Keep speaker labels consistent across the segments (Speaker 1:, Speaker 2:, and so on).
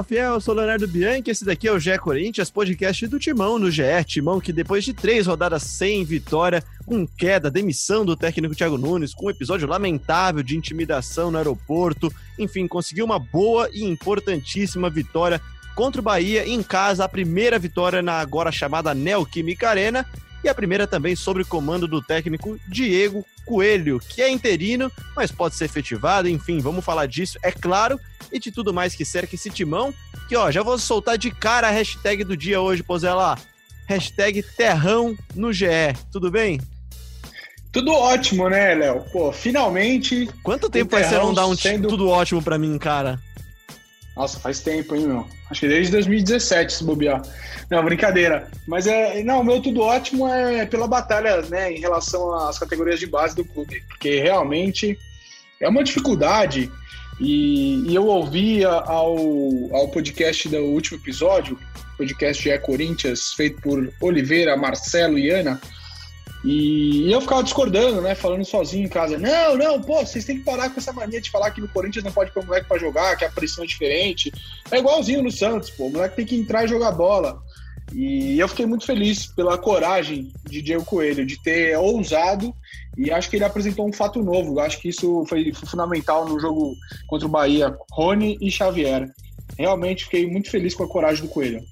Speaker 1: Fala fiel, eu sou Leonardo Bianchi, esse daqui é o GE Corinthians, podcast do Timão no GE. Timão que depois de três rodadas sem vitória, com queda, demissão do técnico Thiago Nunes, com um episódio lamentável de intimidação no aeroporto, enfim, conseguiu uma boa e importantíssima vitória contra o Bahia em casa, a primeira vitória na agora chamada Neoquímica Arena e a primeira também sobre o comando do técnico Diego Coelho, que é interino, mas pode ser efetivado, enfim, vamos falar disso, é claro, e de tudo mais que cerca esse timão, que ó, já vou soltar de cara a hashtag do dia hoje, Pozela, hashtag terrão no GE, tudo bem?
Speaker 2: Tudo ótimo, né, Léo? Pô, finalmente...
Speaker 1: Quanto tempo vai você não dar um sendo... tudo ótimo para mim, cara?
Speaker 2: Nossa, faz tempo, hein, meu? Acho que desde 2017, se bobear. Não, brincadeira. Mas é. Não, meu tudo ótimo é pela batalha, né, em relação às categorias de base do clube. Porque realmente é uma dificuldade. E, e eu ouvi ao, ao podcast do último episódio, podcast é Corinthians, feito por Oliveira, Marcelo e Ana e eu ficava discordando, né? Falando sozinho em casa. Não, não, pô, vocês têm que parar com essa mania de falar que no Corinthians não pôr o moleque pra jogar, que a pressão é diferente. É igualzinho no Santos, pô. O moleque tem que entrar e jogar bola. E eu fiquei muito feliz pela coragem de Diego Coelho, de ter ousado. E acho que ele apresentou um fato novo. Acho que isso foi fundamental no jogo contra o Bahia, Rony e Xavier. Realmente fiquei muito feliz com a coragem do Coelho.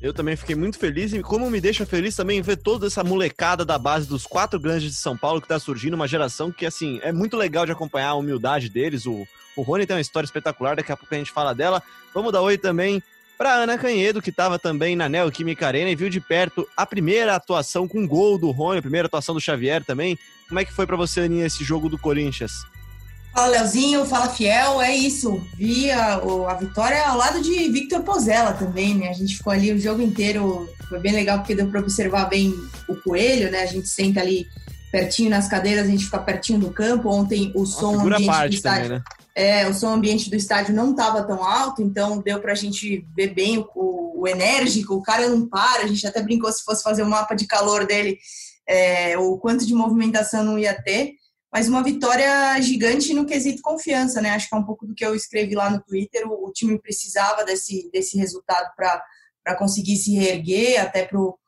Speaker 1: Eu também fiquei muito feliz e como me deixa feliz também ver toda essa molecada da base dos quatro grandes de São Paulo que tá surgindo, uma geração que, assim, é muito legal de acompanhar a humildade deles. O, o Rony tem uma história espetacular, daqui a pouco a gente fala dela. Vamos dar oi também para Ana Canhedo, que estava também na Neoquímica Arena e viu de perto a primeira atuação com gol do Rony, a primeira atuação do Xavier também. Como é que foi para você, Aninha, esse jogo do Corinthians?
Speaker 3: Fala, Leozinho, fala Fiel, é isso. Vi a, a vitória ao lado de Victor Pozella também, né? A gente ficou ali o jogo inteiro, foi bem legal porque deu para observar bem o coelho, né? A gente senta ali pertinho nas cadeiras, a gente fica pertinho do campo. Ontem o som ambiente do estádio. Também, né? É, o som ambiente do estádio não estava tão alto, então deu para a gente ver bem o, o, enérgico, o cara não para, a gente até brincou se fosse fazer um mapa de calor dele, é, o quanto de movimentação não ia ter mas uma vitória gigante no quesito confiança, né? Acho que é um pouco do que eu escrevi lá no Twitter. O, o time precisava desse, desse resultado para conseguir se reerguer, até para o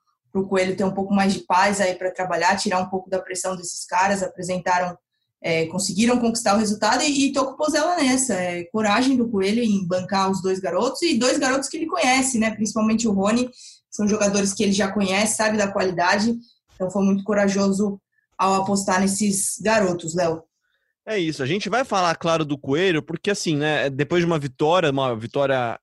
Speaker 3: Coelho ter um pouco mais de paz aí para trabalhar, tirar um pouco da pressão desses caras. Apresentaram, é, conseguiram conquistar o resultado e, e tô com o Pozella nessa. É, coragem do Coelho em bancar os dois garotos e dois garotos que ele conhece, né? Principalmente o Rony, são jogadores que ele já conhece, sabe da qualidade. Então foi muito corajoso ao apostar nesses garotos, Léo.
Speaker 1: É isso. A gente vai falar, claro, do Coelho, porque assim, né? Depois de uma vitória, uma vitória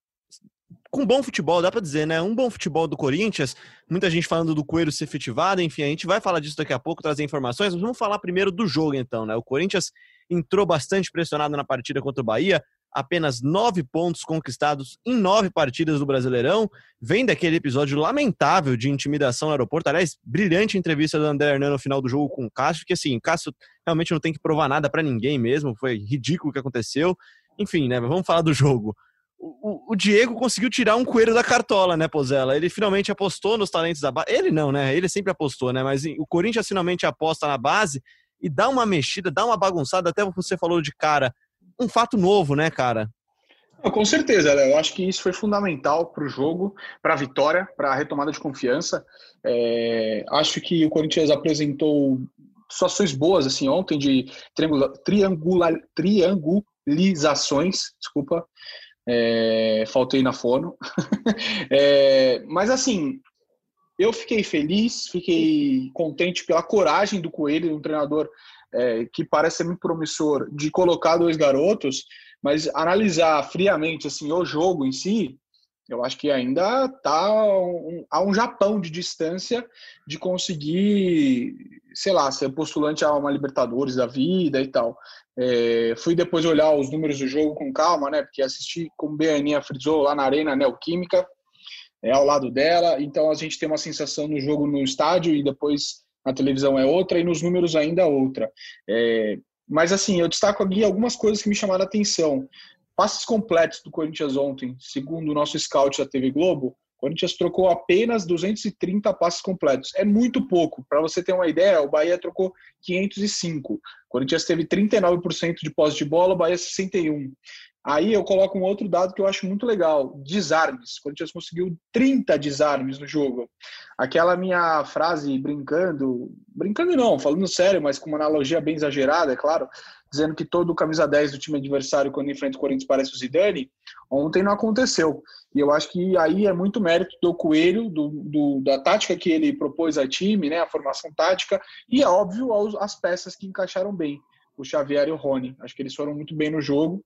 Speaker 1: com bom futebol, dá para dizer, né? Um bom futebol do Corinthians, muita gente falando do Coelho ser efetivado, enfim, a gente vai falar disso daqui a pouco, trazer informações, mas vamos falar primeiro do jogo, então, né? O Corinthians entrou bastante pressionado na partida contra o Bahia, apenas nove pontos conquistados em nove partidas do Brasileirão. Vem daquele episódio lamentável de intimidação no aeroporto. Aliás, brilhante entrevista do André Hernan no final do jogo com o Cássio, que assim, o Cássio realmente não tem que provar nada para ninguém mesmo. Foi ridículo o que aconteceu. Enfim, né? Vamos falar do jogo. O, o, Diego conseguiu tirar um coelho da cartola, né, Pozella? Ele finalmente apostou nos talentos da base. Ele não, né? Ele sempre apostou, né? Mas o Corinthians finalmente aposta na base e dá uma mexida, dá uma bagunçada. Até você falou de cara um fato novo, né, cara?
Speaker 2: Com certeza. Eu acho que isso foi fundamental para o jogo, para a vitória, para a retomada de confiança. É, acho que o Corinthians apresentou situações boas assim ontem de triangula, triangula, triangulizações, desculpa, é, faltei na fono. é, mas assim, eu fiquei feliz, fiquei contente pela coragem do Coelho, um treinador é, que parece ser muito promissor, de colocar dois garotos, mas analisar friamente assim o jogo em si, eu acho que ainda está um, a um Japão de distância de conseguir, sei lá, ser postulante a uma Libertadores da vida e tal. É, fui depois olhar os números do jogo com calma, né? Porque assisti, como bem a Aninha frisou, lá na Arena Neoquímica, é, ao lado dela. Então a gente tem uma sensação no jogo no estádio e depois na televisão é outra e nos números ainda outra. É, mas assim, eu destaco aqui algumas coisas que me chamaram a atenção. Passes completos do Corinthians ontem, segundo o nosso scout da TV Globo, o Corinthians trocou apenas 230 passes completos. É muito pouco. Para você ter uma ideia, o Bahia trocou 505. O Corinthians teve 39% de posse de bola, o Bahia 61. Aí eu coloco um outro dado que eu acho muito legal: desarmes. O Corinthians conseguiu 30 desarmes no jogo. Aquela minha frase brincando, brincando não, falando sério, mas com uma analogia bem exagerada, é claro, dizendo que todo camisa 10 do time adversário, quando enfrenta o Corinthians, parece o Zidane, ontem não aconteceu. E eu acho que aí é muito mérito do Coelho, do, do da tática que ele propôs ao time, né, a formação tática, e é óbvio as peças que encaixaram bem, o Xavier e o Rony. Acho que eles foram muito bem no jogo.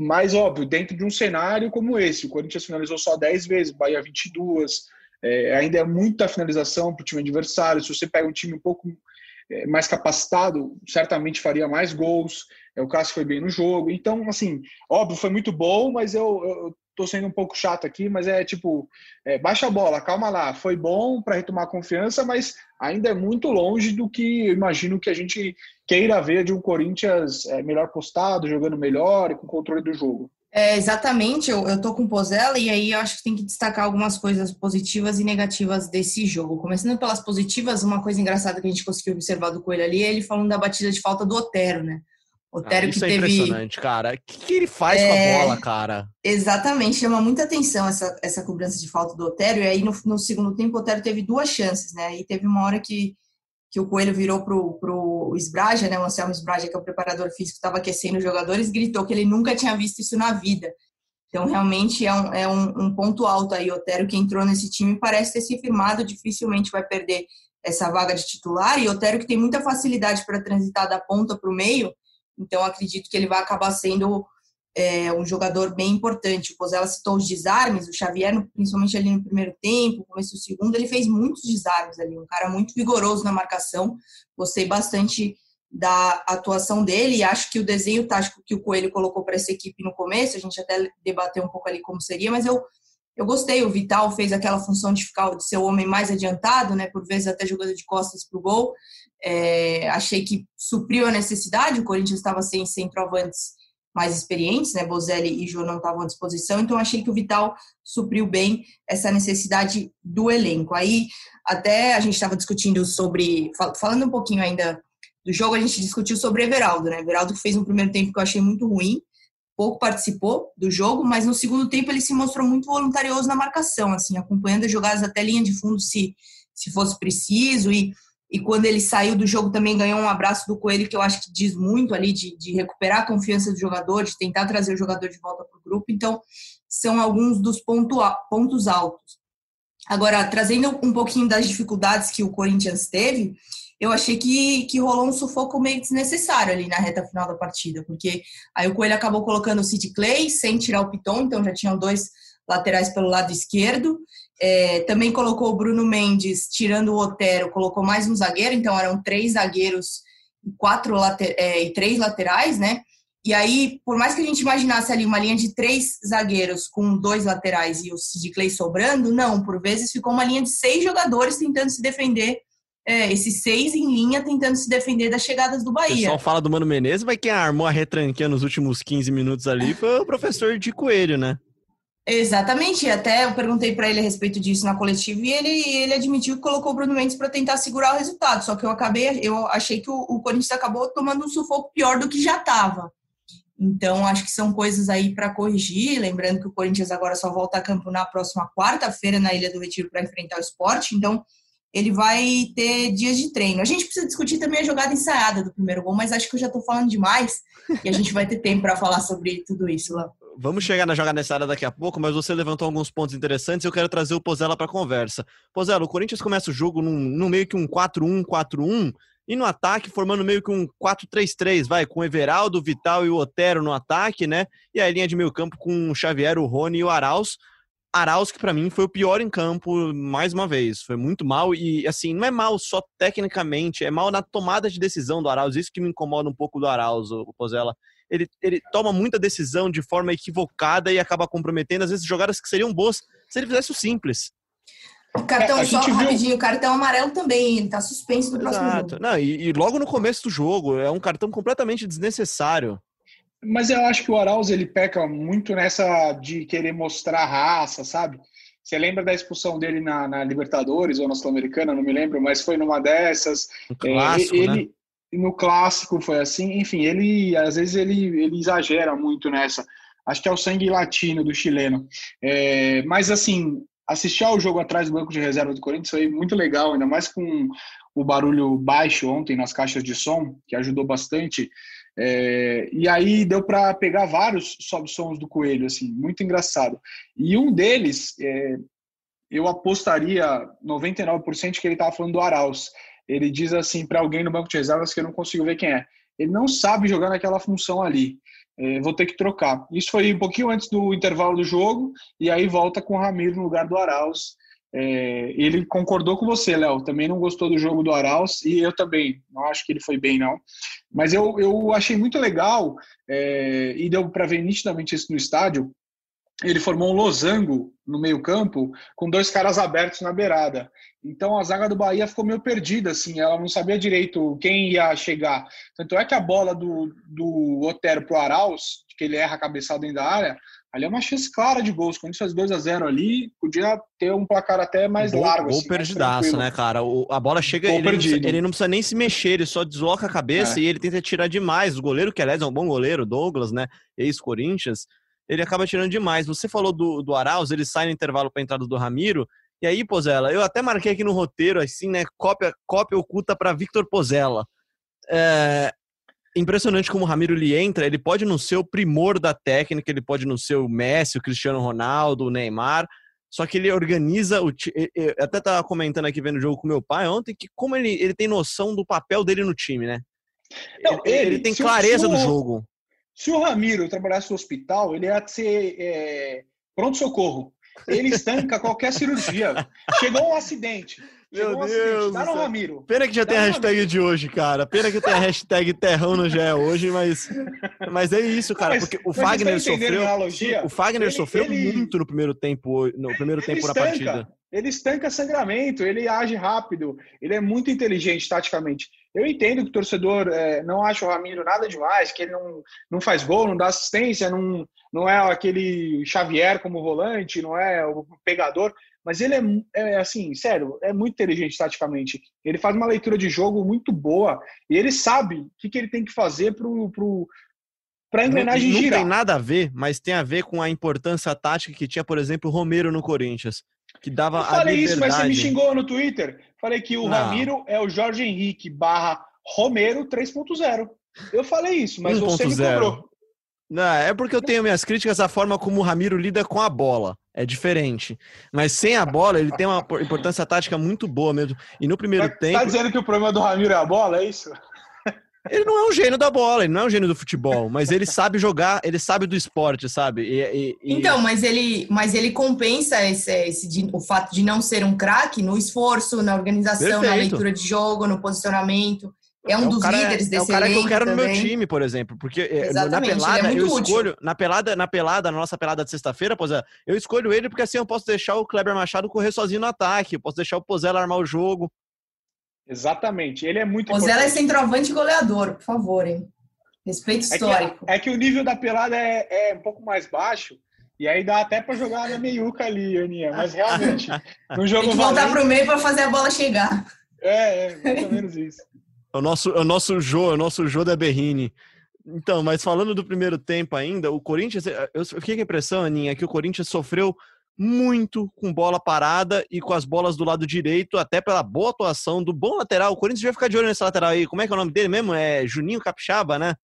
Speaker 2: Mas, óbvio, dentro de um cenário como esse, o Corinthians finalizou só 10 vezes, Bahia 22, é, ainda é muita finalização para o time adversário. Se você pega um time um pouco é, mais capacitado, certamente faria mais gols. É, o Cássio foi bem no jogo. Então, assim, óbvio, foi muito bom, mas eu, eu tô sendo um pouco chato aqui, mas é tipo, é, baixa a bola, calma lá. Foi bom para retomar a confiança, mas ainda é muito longe do que eu imagino que a gente queira ver de um Corinthians é, melhor postado, jogando melhor e com controle do jogo.
Speaker 3: É, exatamente, eu, eu tô com o Pozella e aí eu acho que tem que destacar algumas coisas positivas e negativas desse jogo. Começando pelas positivas, uma coisa engraçada que a gente conseguiu observar do Coelho ali é ele falando da batida de falta do Otero, né?
Speaker 1: Otero ah, isso que é teve... impressionante, cara. O que, que ele faz é... com a é, bola, cara?
Speaker 3: Exatamente, chama muita atenção essa, essa cobrança de falta do Otero. E aí no, no segundo tempo o Otero teve duas chances, né? E teve uma hora que que o Coelho virou pro, pro Esbraja, né, o Anselmo Esbraja, que é o preparador físico, estava aquecendo os jogadores, gritou que ele nunca tinha visto isso na vida. Então, realmente é um, é um, um ponto alto aí. O Otero, que entrou nesse time, parece ter se firmado, dificilmente vai perder essa vaga de titular. E o Otero, que tem muita facilidade para transitar da ponta para o meio, então acredito que ele vai acabar sendo é, um jogador bem importante. O Pozella citou os desarmes, o Xavier, principalmente ali no primeiro tempo, começo do segundo, ele fez muitos desarmes ali, um cara muito vigoroso na marcação. Gostei bastante da atuação dele e acho que o desenho tático que o Coelho colocou para essa equipe no começo, a gente até debateu um pouco ali como seria, mas eu eu gostei, o Vital fez aquela função de ficar de ser o homem mais adiantado, né, por vezes até jogando de costas para o gol. É, achei que supriu a necessidade, o Corinthians estava sem centroavantes mais experientes, né? Bozelli e Jô não estavam à disposição, então achei que o Vital supriu bem essa necessidade do elenco. Aí até a gente estava discutindo sobre, falando um pouquinho ainda do jogo, a gente discutiu sobre Everaldo, né? Everaldo fez um primeiro tempo que eu achei muito ruim, pouco participou do jogo, mas no segundo tempo ele se mostrou muito voluntarioso na marcação, assim, acompanhando as jogadas até linha de fundo se se fosse preciso e e quando ele saiu do jogo também ganhou um abraço do Coelho, que eu acho que diz muito ali de, de recuperar a confiança do jogador, de tentar trazer o jogador de volta para o grupo. Então, são alguns dos ponto, pontos altos. Agora, trazendo um pouquinho das dificuldades que o Corinthians teve, eu achei que, que rolou um sufoco meio desnecessário ali na reta final da partida, porque aí o Coelho acabou colocando o Sid Clay sem tirar o Piton, então já tinham dois laterais pelo lado esquerdo. É, também colocou o Bruno Mendes, tirando o Otero, colocou mais um zagueiro, então eram três zagueiros e quatro later, é, e três laterais, né? E aí, por mais que a gente imaginasse ali uma linha de três zagueiros com dois laterais e o Sid Clay sobrando, não, por vezes ficou uma linha de seis jogadores tentando se defender, é, esses seis em linha tentando se defender das chegadas do Bahia. O
Speaker 1: pessoal fala do Mano Menezes, mas quem armou a retranquinha nos últimos 15 minutos ali foi o professor de Coelho, né?
Speaker 3: Exatamente, até eu perguntei para ele a respeito disso na coletiva e ele, ele admitiu que colocou o Bruno Mendes para tentar segurar o resultado. Só que eu acabei, eu achei que o, o Corinthians acabou tomando um sufoco pior do que já estava. Então, acho que são coisas aí para corrigir. Lembrando que o Corinthians agora só volta a campo na próxima quarta-feira na Ilha do Retiro para enfrentar o esporte. Então, ele vai ter dias de treino. A gente precisa discutir também a jogada ensaiada do primeiro gol, mas acho que eu já estou falando demais e a gente vai ter tempo para falar sobre tudo isso lá.
Speaker 1: Vamos chegar na jogada nessa área daqui a pouco, mas você levantou alguns pontos interessantes e eu quero trazer o Pozella para a conversa. Pozella, o Corinthians começa o jogo num, num meio que um 4-1-4-1 e no ataque formando meio que um 4-3-3, vai, com Everaldo, Vital e o Otero no ataque, né? E a linha de meio campo com o Xavier, o Rony e o Arauz. Arauz, que para mim foi o pior em campo mais uma vez. Foi muito mal e, assim, não é mal só tecnicamente, é mal na tomada de decisão do Arauz. Isso que me incomoda um pouco do Arauz, o Pozella ele, ele toma muita decisão de forma equivocada e acaba comprometendo, às vezes, jogadas que seriam boas se ele fizesse o simples.
Speaker 3: O cartão, é, só viu... rapidinho, o cartão amarelo também, ele tá suspenso no próximo Exato. jogo.
Speaker 1: Não, e, e, logo no começo do jogo, é um cartão completamente desnecessário.
Speaker 2: Mas eu acho que o Arauz, ele peca muito nessa de querer mostrar raça, sabe? Você lembra da expulsão dele na, na Libertadores ou na Sul-Americana? Não me lembro, mas foi numa dessas.
Speaker 1: Um clássico,
Speaker 2: é,
Speaker 1: ele, né?
Speaker 2: No clássico foi assim, enfim, ele às vezes ele, ele exagera muito nessa. Acho que é o sangue latino do chileno. É, mas, assim, assistir ao jogo atrás do banco de reserva do Corinthians foi muito legal, ainda mais com o barulho baixo ontem nas caixas de som, que ajudou bastante. É, e aí deu para pegar vários sob-sons do Coelho, assim, muito engraçado. E um deles, é, eu apostaria 99% que ele estava falando do Arauz. Ele diz assim para alguém no banco de reservas que eu não consigo ver quem é. Ele não sabe jogar naquela função ali. É, vou ter que trocar. Isso foi um pouquinho antes do intervalo do jogo, e aí volta com o Ramiro no lugar do Arauz. É, ele concordou com você, Léo. Também não gostou do jogo do Arauz e eu também. Não acho que ele foi bem, não. Mas eu, eu achei muito legal é, e deu para ver nitidamente isso no estádio. Ele formou um losango no meio-campo com dois caras abertos na beirada. Então a zaga do Bahia ficou meio perdida, assim, ela não sabia direito quem ia chegar. Tanto é que a bola do, do Otero pro Arauz, que ele erra a cabeçada dentro da área, Ali é uma chance clara de gols. Quando faz 2 a 0 ali, podia ter um placar até mais
Speaker 1: gol,
Speaker 2: largo.
Speaker 1: Gol assim, perdidaço, né, cara? O, a bola chega, ele não, precisa, ele não, precisa, nem se mexer, ele só desloca a cabeça é. e ele tenta tirar demais. O goleiro, que aliás é um bom goleiro, Douglas, né? Ex-Corinthians, ele acaba tirando demais. Você falou do, do Arauz, ele sai no intervalo para a entrada do Ramiro. E aí, Pozella, eu até marquei aqui no roteiro, assim, né? Cópia, cópia oculta para Victor Pozella. É, impressionante como o Ramiro ele entra, ele pode não ser o primor da técnica, ele pode não ser o Messi, o Cristiano Ronaldo, o Neymar, só que ele organiza o eu até tava comentando aqui vendo o jogo com meu pai ontem que como ele, ele tem noção do papel dele no time, né? Não, ele, ele, ele, tem clareza o, do jogo.
Speaker 2: Se o Ramiro trabalhasse no hospital, ele ia ser é, pronto socorro. Ele estanca qualquer cirurgia. Chegou um acidente.
Speaker 1: Meu Deus. Tá no Ramiro. Pena que já tá tem a hashtag Ramiro. de hoje, cara. Pena que tem a hashtag Terrão no GE hoje, mas, mas é isso, cara. Mas, porque o Fagner sofreu. O Fagner ele, sofreu ele, muito no primeiro tempo, no primeiro tempo da partida.
Speaker 2: Ele estanca sangramento, ele age rápido, ele é muito inteligente taticamente. Eu entendo que o torcedor é, não acha o Ramiro nada demais, que ele não, não faz gol, não dá assistência, não, não é aquele Xavier como volante, não é o pegador, mas ele é, é, assim, sério, é muito inteligente taticamente. Ele faz uma leitura de jogo muito boa e ele sabe o que, que ele tem que fazer pro, pro, para a engrenagem
Speaker 1: não,
Speaker 2: não
Speaker 1: tem nada a ver, mas tem a ver com a importância tática que tinha, por exemplo, o Romero no Corinthians, que dava
Speaker 2: Eu falei isso, mas você me xingou no Twitter. Falei que o não. Ramiro é o Jorge Henrique barra Romero 3.0. Eu falei isso, mas 1. você 0. me cobrou.
Speaker 1: Não, é porque eu tenho minhas críticas à forma como o Ramiro lida com a bola. É diferente. Mas sem a bola, ele tem uma importância tática muito boa mesmo. E no primeiro tá, tempo.
Speaker 2: Tá dizendo que o problema do Ramiro é a bola, é isso?
Speaker 1: Ele não é um gênio da bola, ele não é um gênio do futebol, mas ele sabe jogar, ele sabe do esporte, sabe? E,
Speaker 3: e, e... Então, mas ele, mas ele compensa esse, esse, o fato de não ser um craque no esforço, na organização, Perfeito. na leitura de jogo, no posicionamento. É um é dos cara, líderes desse É o cara que eu quero também.
Speaker 1: no meu time, por exemplo. Porque eh, Exatamente, na pelada, é eu útil. escolho. Na pelada, na pelada, na nossa pelada de sexta-feira, Pozé, eu escolho ele porque assim eu posso deixar o Kleber Machado correr sozinho no ataque. Eu posso deixar o Pozella armar o jogo.
Speaker 2: Exatamente. Ele é muito
Speaker 3: Pozella é centroavante goleador, por favor, hein? Respeito histórico.
Speaker 2: É que, é que o nível da pelada é, é um pouco mais baixo. E aí dá até para jogar na meiuca ali, Aninha. Mas realmente,
Speaker 3: no jogo Tem que voltar valente... pro meio para fazer a bola chegar.
Speaker 2: É, é, mais ou menos isso.
Speaker 1: É o nosso, é o nosso Jô, é o nosso Jô da Berrini. Então, mas falando do primeiro tempo ainda, o Corinthians, eu fiquei com a impressão, Aninha, que o Corinthians sofreu muito com bola parada e com as bolas do lado direito, até pela boa atuação do bom lateral. O Corinthians vai ficar de olho nesse lateral aí. Como é que é o nome dele mesmo? É Juninho Capixaba, né?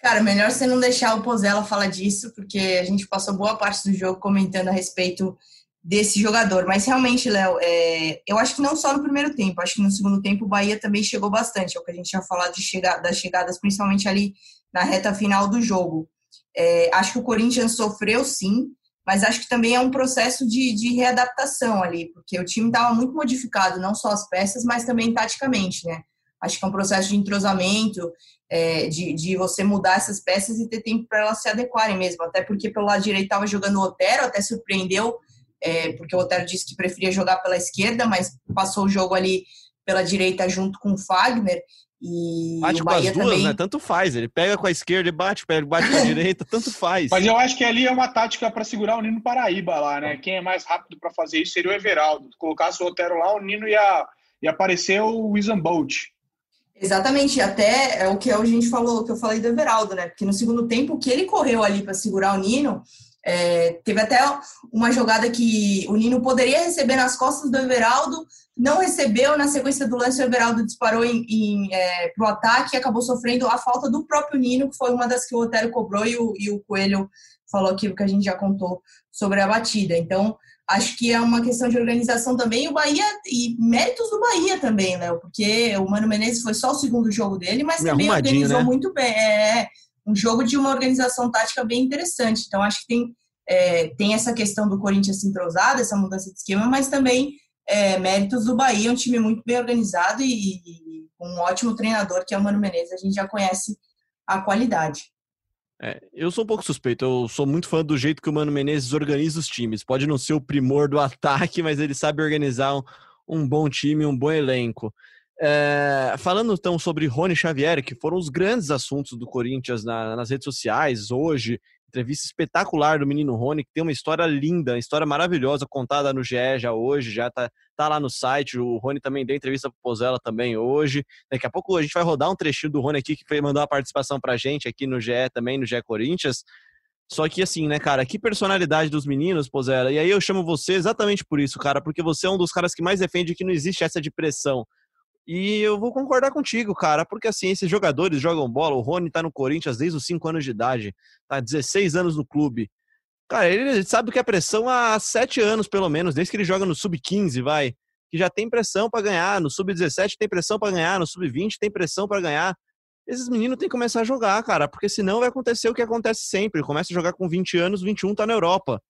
Speaker 3: Cara, melhor você não deixar o Pozella falar disso, porque a gente passou boa parte do jogo comentando a respeito desse jogador. Mas realmente, Léo, é, eu acho que não só no primeiro tempo, acho que no segundo tempo o Bahia também chegou bastante, é o que a gente já falado de chegar, das chegadas, principalmente ali na reta final do jogo. É, acho que o Corinthians sofreu sim, mas acho que também é um processo de, de readaptação ali, porque o time estava muito modificado, não só as peças, mas também taticamente, né? Acho que é um processo de entrosamento, é, de, de você mudar essas peças e ter tempo para elas se adequarem mesmo. Até porque pelo lado direito estava jogando o Otero, até surpreendeu é, porque o Otero disse que preferia jogar pela esquerda, mas passou o jogo ali pela direita junto com o Fagner. E
Speaker 1: bate
Speaker 3: o
Speaker 1: Bahia com as duas, também... né? Tanto faz. Ele pega com a esquerda e bate, pega, bate com a direita, tanto faz.
Speaker 2: Mas eu acho que ali é uma tática para segurar o Nino Paraíba lá, né? Quem é mais rápido para fazer isso seria o Everaldo. Colocasse o Otero lá, o Nino ia, ia aparecer o Wisan Bolt.
Speaker 3: Exatamente, até é o que a gente falou, que eu falei do Everaldo, né? Porque no segundo tempo, que ele correu ali para segurar o Nino, é, teve até uma jogada que o Nino poderia receber nas costas do Everaldo, não recebeu, na sequência do lance o Everaldo disparou em, em, é, para o ataque e acabou sofrendo a falta do próprio Nino, que foi uma das que o Otero cobrou e o, e o Coelho falou aquilo que a gente já contou sobre a batida. Então, acho que é uma questão de organização também, o Bahia, e méritos do Bahia também, Léo, porque o Mano Menezes foi só o segundo jogo dele, mas também organizou né? muito bem. É, um jogo de uma organização tática bem interessante. Então, acho que tem, é, tem essa questão do Corinthians se entrosar, essa mudança de esquema, mas também é, méritos do Bahia, um time muito bem organizado e, e um ótimo treinador, que é o Mano Menezes. A gente já conhece a qualidade.
Speaker 1: É, eu sou um pouco suspeito, eu sou muito fã do jeito que o Mano Menezes organiza os times. Pode não ser o primor do ataque, mas ele sabe organizar um, um bom time, um bom elenco. É, falando então sobre Rony Xavier, que foram os grandes assuntos do Corinthians na, nas redes sociais hoje, entrevista espetacular do menino Rony, que tem uma história linda, uma história maravilhosa, contada no GE já hoje, já tá, tá lá no site. O Rony também deu entrevista pro Pozella também hoje. Daqui a pouco a gente vai rodar um trechinho do Rony aqui, que mandou uma participação pra gente aqui no GE também, no GE Corinthians. Só que assim, né, cara, que personalidade dos meninos, Pozella. E aí eu chamo você exatamente por isso, cara, porque você é um dos caras que mais defende que não existe essa de pressão. E eu vou concordar contigo, cara, porque assim, esses jogadores jogam bola. O Rony tá no Corinthians desde os 5 anos de idade, tá 16 anos no clube. Cara, ele sabe que é pressão há 7 anos, pelo menos, desde que ele joga no Sub-15, vai. Que já tem pressão para ganhar, no Sub-17 tem pressão para ganhar, no Sub-20 tem pressão para ganhar. Esses meninos têm que começar a jogar, cara, porque senão vai acontecer o que acontece sempre. Começa a jogar com 20 anos, 21 tá na Europa.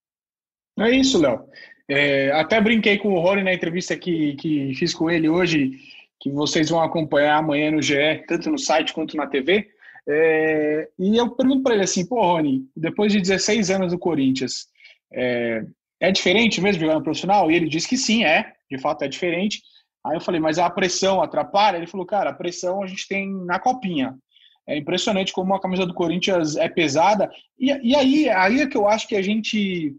Speaker 2: É isso, Léo. É, até brinquei com o Rony na entrevista que, que fiz com ele hoje que vocês vão acompanhar amanhã no GE, tanto no site quanto na TV. É, e eu pergunto para ele assim, pô, Rony, depois de 16 anos no Corinthians, é, é, diferente mesmo jogar no profissional? E ele disse que sim, é, de fato é diferente. Aí eu falei, mas a pressão atrapalha? Ele falou, cara, a pressão a gente tem na copinha. É impressionante como a camisa do Corinthians é pesada. E, e aí, aí é que eu acho que a gente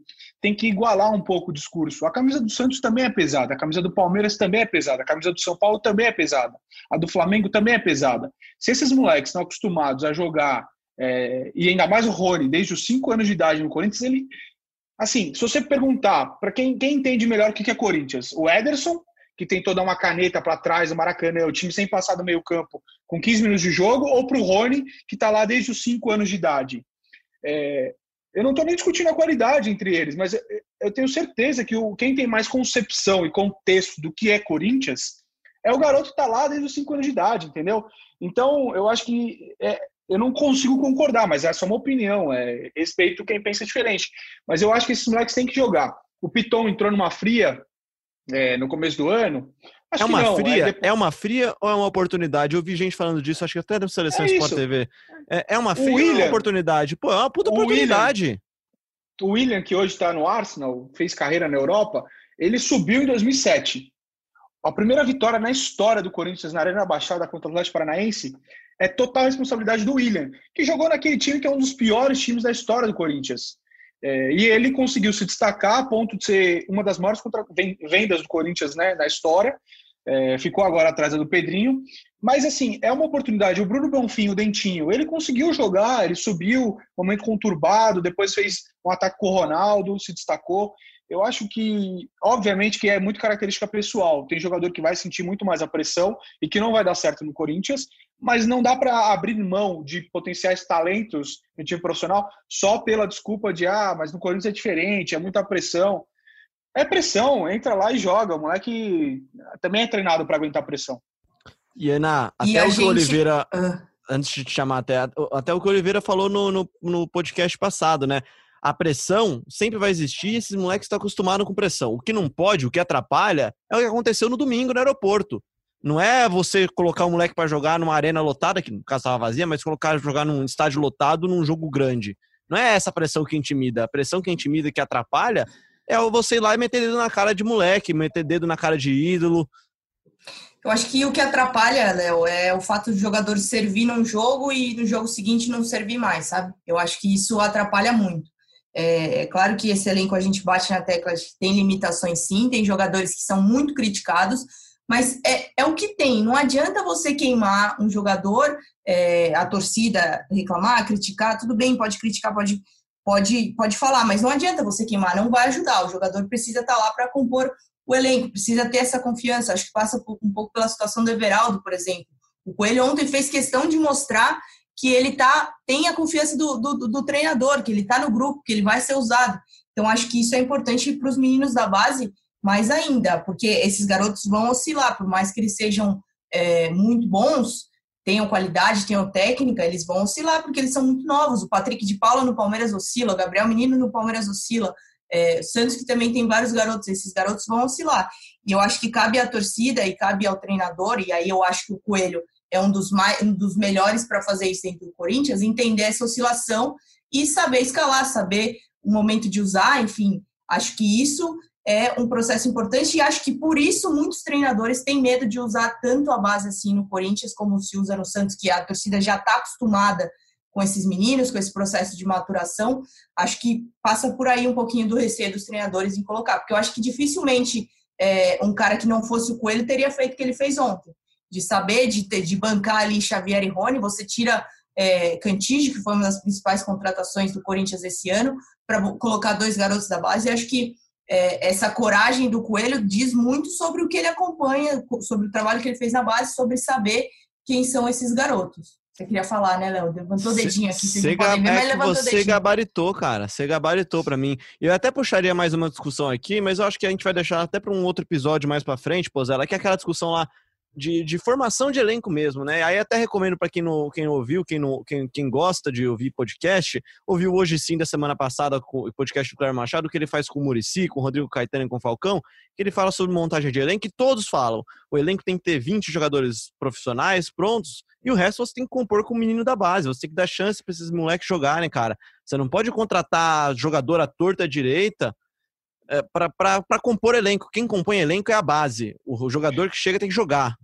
Speaker 2: tem que igualar um pouco o discurso. A camisa do Santos também é pesada, a camisa do Palmeiras também é pesada, a camisa do São Paulo também é pesada, a do Flamengo também é pesada. Se esses moleques estão acostumados a jogar, é, e ainda mais o Rony, desde os 5 anos de idade no Corinthians, ele. Assim, se você perguntar para quem, quem entende melhor o que é Corinthians, o Ederson, que tentou dar uma caneta para trás do Maracanã, o time sem passar do meio-campo com 15 minutos de jogo, ou para o Rony, que está lá desde os 5 anos de idade. É, eu não estou nem discutindo a qualidade entre eles, mas eu tenho certeza que o, quem tem mais concepção e contexto do que é Corinthians é o garoto que está lá desde os 5 anos de idade, entendeu? Então, eu acho que é, eu não consigo concordar, mas essa é uma opinião. É, respeito quem pensa diferente. Mas eu acho que esses moleques têm que jogar. O Piton entrou numa fria é, no começo do ano.
Speaker 1: Acho é uma não, fria? É, depois... é, uma fria ou é uma oportunidade? Eu vi gente falando disso, acho que até no Seleção é Sport TV. É, é uma William, ou é uma oportunidade? Pô, é uma puta oportunidade.
Speaker 2: William, o William, que hoje está no Arsenal, fez carreira na Europa, ele subiu em 2007. A primeira vitória na história do Corinthians na Arena Baixada contra o Atlético Paranaense é total responsabilidade do William, que jogou naquele time que é um dos piores times da história do Corinthians. É, e ele conseguiu se destacar a ponto de ser uma das maiores vendas do Corinthians né, na história. É, ficou agora atrás do Pedrinho. Mas, assim, é uma oportunidade. O Bruno Bonfim, o Dentinho, ele conseguiu jogar, ele subiu, momento conturbado, depois fez um ataque com o Ronaldo, se destacou. Eu acho que, obviamente, que é muito característica pessoal. Tem jogador que vai sentir muito mais a pressão e que não vai dar certo no Corinthians, mas não dá para abrir mão de potenciais talentos no time profissional só pela desculpa de, ah, mas no Corinthians é diferente, é muita pressão. É pressão, entra lá e joga. O moleque também é treinado para aguentar pressão.
Speaker 1: E Ana, até e o que gente... o Oliveira. Uh... Antes de te chamar, até, até o que o Oliveira falou no, no, no podcast passado, né? a pressão sempre vai existir, esses moleques estão acostumados com pressão. O que não pode, o que atrapalha, é o que aconteceu no domingo no aeroporto. Não é você colocar um moleque para jogar numa arena lotada, que no caso estava vazia, mas colocar jogar num estádio lotado num jogo grande. Não é essa pressão que intimida. A pressão que intimida, que atrapalha, é você ir lá e meter dedo na cara de moleque, meter dedo na cara de ídolo.
Speaker 3: Eu acho que o que atrapalha, Léo, é o fato do jogador servir num jogo e no jogo seguinte não servir mais, sabe? Eu acho que isso atrapalha muito. É, é claro que esse elenco a gente bate na tecla, tem limitações sim, tem jogadores que são muito criticados, mas é, é o que tem. Não adianta você queimar um jogador, é, a torcida reclamar, criticar, tudo bem, pode criticar, pode, pode, pode falar, mas não adianta você queimar, não vai ajudar. O jogador precisa estar lá para compor o elenco, precisa ter essa confiança. Acho que passa um pouco pela situação do Everaldo, por exemplo. O Coelho ontem fez questão de mostrar que ele tá, tem a confiança do, do, do treinador, que ele está no grupo, que ele vai ser usado. Então, acho que isso é importante para os meninos da base mais ainda, porque esses garotos vão oscilar, por mais que eles sejam é, muito bons, tenham qualidade, tenham técnica, eles vão oscilar porque eles são muito novos. O Patrick de Paula no Palmeiras oscila, o Gabriel Menino no Palmeiras oscila, é, o Santos que também tem vários garotos, esses garotos vão oscilar. E eu acho que cabe à torcida e cabe ao treinador, e aí eu acho que o Coelho é um dos, mais, um dos melhores para fazer isso dentro do Corinthians, entender essa oscilação e saber escalar, saber o momento de usar, enfim. Acho que isso é um processo importante e acho que por isso muitos treinadores têm medo de usar tanto a base assim no Corinthians como se usa no Santos, que a torcida já está acostumada com esses meninos, com esse processo de maturação. Acho que passa por aí um pouquinho do receio dos treinadores em colocar, porque eu acho que dificilmente é, um cara que não fosse o Coelho teria feito o que ele fez ontem, de saber, de, ter, de bancar ali Xavier e Rony, você tira é, que foi uma das principais contratações do Corinthians esse ano, para colocar dois garotos da base, e acho que é, essa coragem do Coelho diz muito sobre o que ele acompanha, sobre o trabalho que ele fez na base, sobre saber quem são esses garotos. Você queria falar, né, Léo? Levantou o dedinho aqui,
Speaker 1: não podem ver, é você dedinho. gabaritou, cara. Você gabaritou para mim. Eu até puxaria mais uma discussão aqui, mas eu acho que a gente vai deixar até para um outro episódio mais para frente, Pozela, que é aquela discussão lá de, de formação de elenco mesmo, né? Aí até recomendo para quem não, quem ouviu, quem, não, quem, quem gosta de ouvir podcast, ouviu hoje sim da semana passada o podcast do Cléber Machado, que ele faz com o Murici, com o Rodrigo Caetano e com o Falcão, que ele fala sobre montagem de elenco e todos falam. O elenco tem que ter 20 jogadores profissionais prontos e o resto você tem que compor com o menino da base. Você tem que dar chance para esses moleques jogarem, cara. Você não pode contratar jogador à torta à direita é, para compor elenco. Quem compõe elenco é a base. O jogador que chega tem que jogar.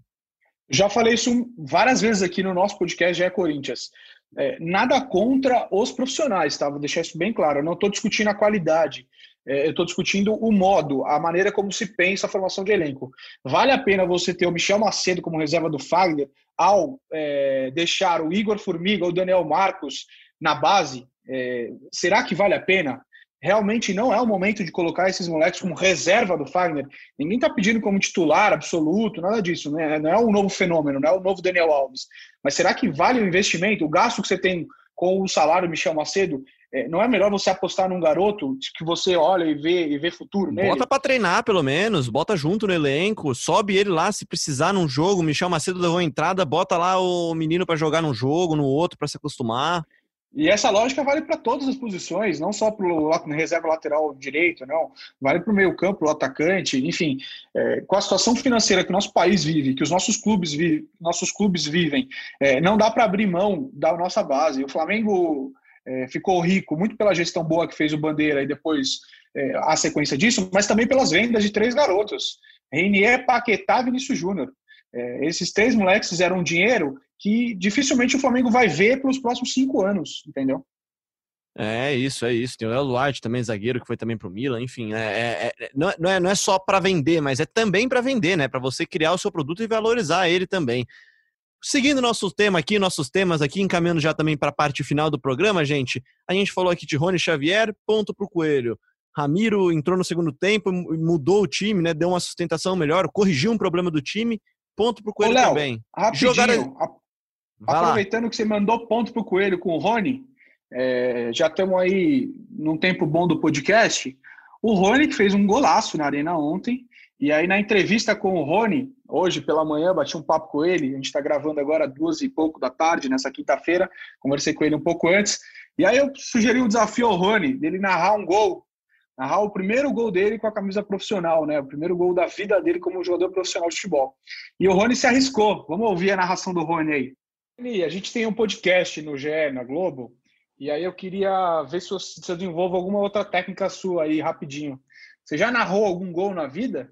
Speaker 2: Já falei isso várias vezes aqui no nosso podcast, já é Corinthians. É, nada contra os profissionais, tá? Vou deixar isso bem claro. Eu não estou discutindo a qualidade. É, eu estou discutindo o modo, a maneira como se pensa a formação de elenco. Vale a pena você ter o Michel Macedo como reserva do Fagner ao é, deixar o Igor Formiga ou o Daniel Marcos na base? É, será que vale a pena? Realmente não é o momento de colocar esses moleques como reserva do Fagner. Ninguém está pedindo como titular absoluto, nada disso. Né? Não é um novo fenômeno, não é o novo Daniel Alves. Mas será que vale o investimento, o gasto que você tem com o salário Michel Macedo? É, não é melhor você apostar num garoto que você olha e vê, e vê futuro nele?
Speaker 1: Bota para treinar, pelo menos. Bota junto no elenco. Sobe ele lá se precisar num jogo. Michel Macedo levou a entrada, bota lá o menino para jogar num jogo, no outro, para se acostumar.
Speaker 2: E essa lógica vale para todas as posições, não só para o reserva lateral direito, não. Vale para o meio campo, o atacante, enfim. É, com a situação financeira que o nosso país vive, que os nossos clubes, vive, nossos clubes vivem, é, não dá para abrir mão da nossa base. O Flamengo é, ficou rico muito pela gestão boa que fez o Bandeira e depois é, a sequência disso, mas também pelas vendas de três garotos. Reinier, Paquetá e Vinícius Júnior. É, esses três moleques fizeram dinheiro que dificilmente o Flamengo vai ver pelos próximos cinco anos, entendeu?
Speaker 1: É isso, é isso. Tem o El Duarte também, zagueiro, que foi também pro Milan. Enfim, é, é, é não, é, não é só para vender, mas é também para vender, né? Para você criar o seu produto e valorizar ele também. Seguindo nosso tema aqui, nossos temas aqui, encaminhando já também para a parte final do programa, gente. A gente falou aqui de Rony Xavier, ponto pro Coelho. Ramiro entrou no segundo tempo, mudou o time, né? Deu uma sustentação melhor, corrigiu um problema do time, ponto pro Coelho Ô, Léo, também.
Speaker 2: Rapidinho, Jogar... Vai Aproveitando lá. que você mandou ponto para o Coelho com o Rony, é, já estamos aí num tempo bom do podcast. O Rony que fez um golaço na arena ontem. E aí, na entrevista com o Rony, hoje pela manhã, bati um papo com ele. A gente está gravando agora duas e pouco da tarde, nessa quinta-feira. Conversei com ele um pouco antes. E aí, eu sugeri um desafio ao Rony, dele narrar um gol. Narrar o primeiro gol dele com a camisa profissional, né? O primeiro gol da vida dele como jogador profissional de futebol. E o Rony se arriscou. Vamos ouvir a narração do Rony aí. A gente tem um podcast no GE, na Globo, e aí eu queria ver se você desenvolve alguma outra técnica sua aí, rapidinho. Você já narrou algum gol na vida?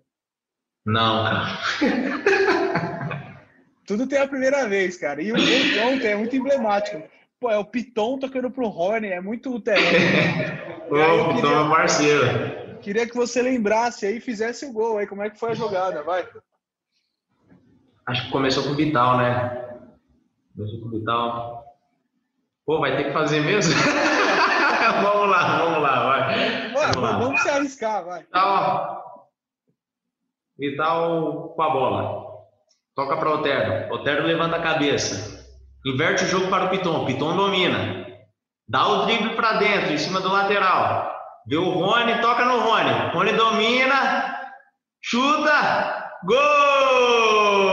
Speaker 4: Não, cara.
Speaker 2: Tudo tem a primeira vez, cara. E o gol de ontem é muito emblemático. Pô, é o Piton tocando pro Rony, é muito terreno.
Speaker 4: Ô, Piton é parceiro.
Speaker 2: Queria que você lembrasse aí e fizesse o gol aí. Como é que foi a jogada? Vai.
Speaker 4: Acho que começou com o Vital, né? Começou com o Vital. Pô, vai ter que fazer mesmo? vamos lá, vamos lá, vai.
Speaker 2: Vamos, vamos, vamos se arriscar, vai.
Speaker 4: Vital, Vital com a bola. Toca para Otero. Otero levanta a cabeça. Inverte o jogo para o Piton. Piton domina. Dá o drible para dentro, em cima do lateral. Vê o Rony, toca no Rony. Rony domina. Chuta. Gol!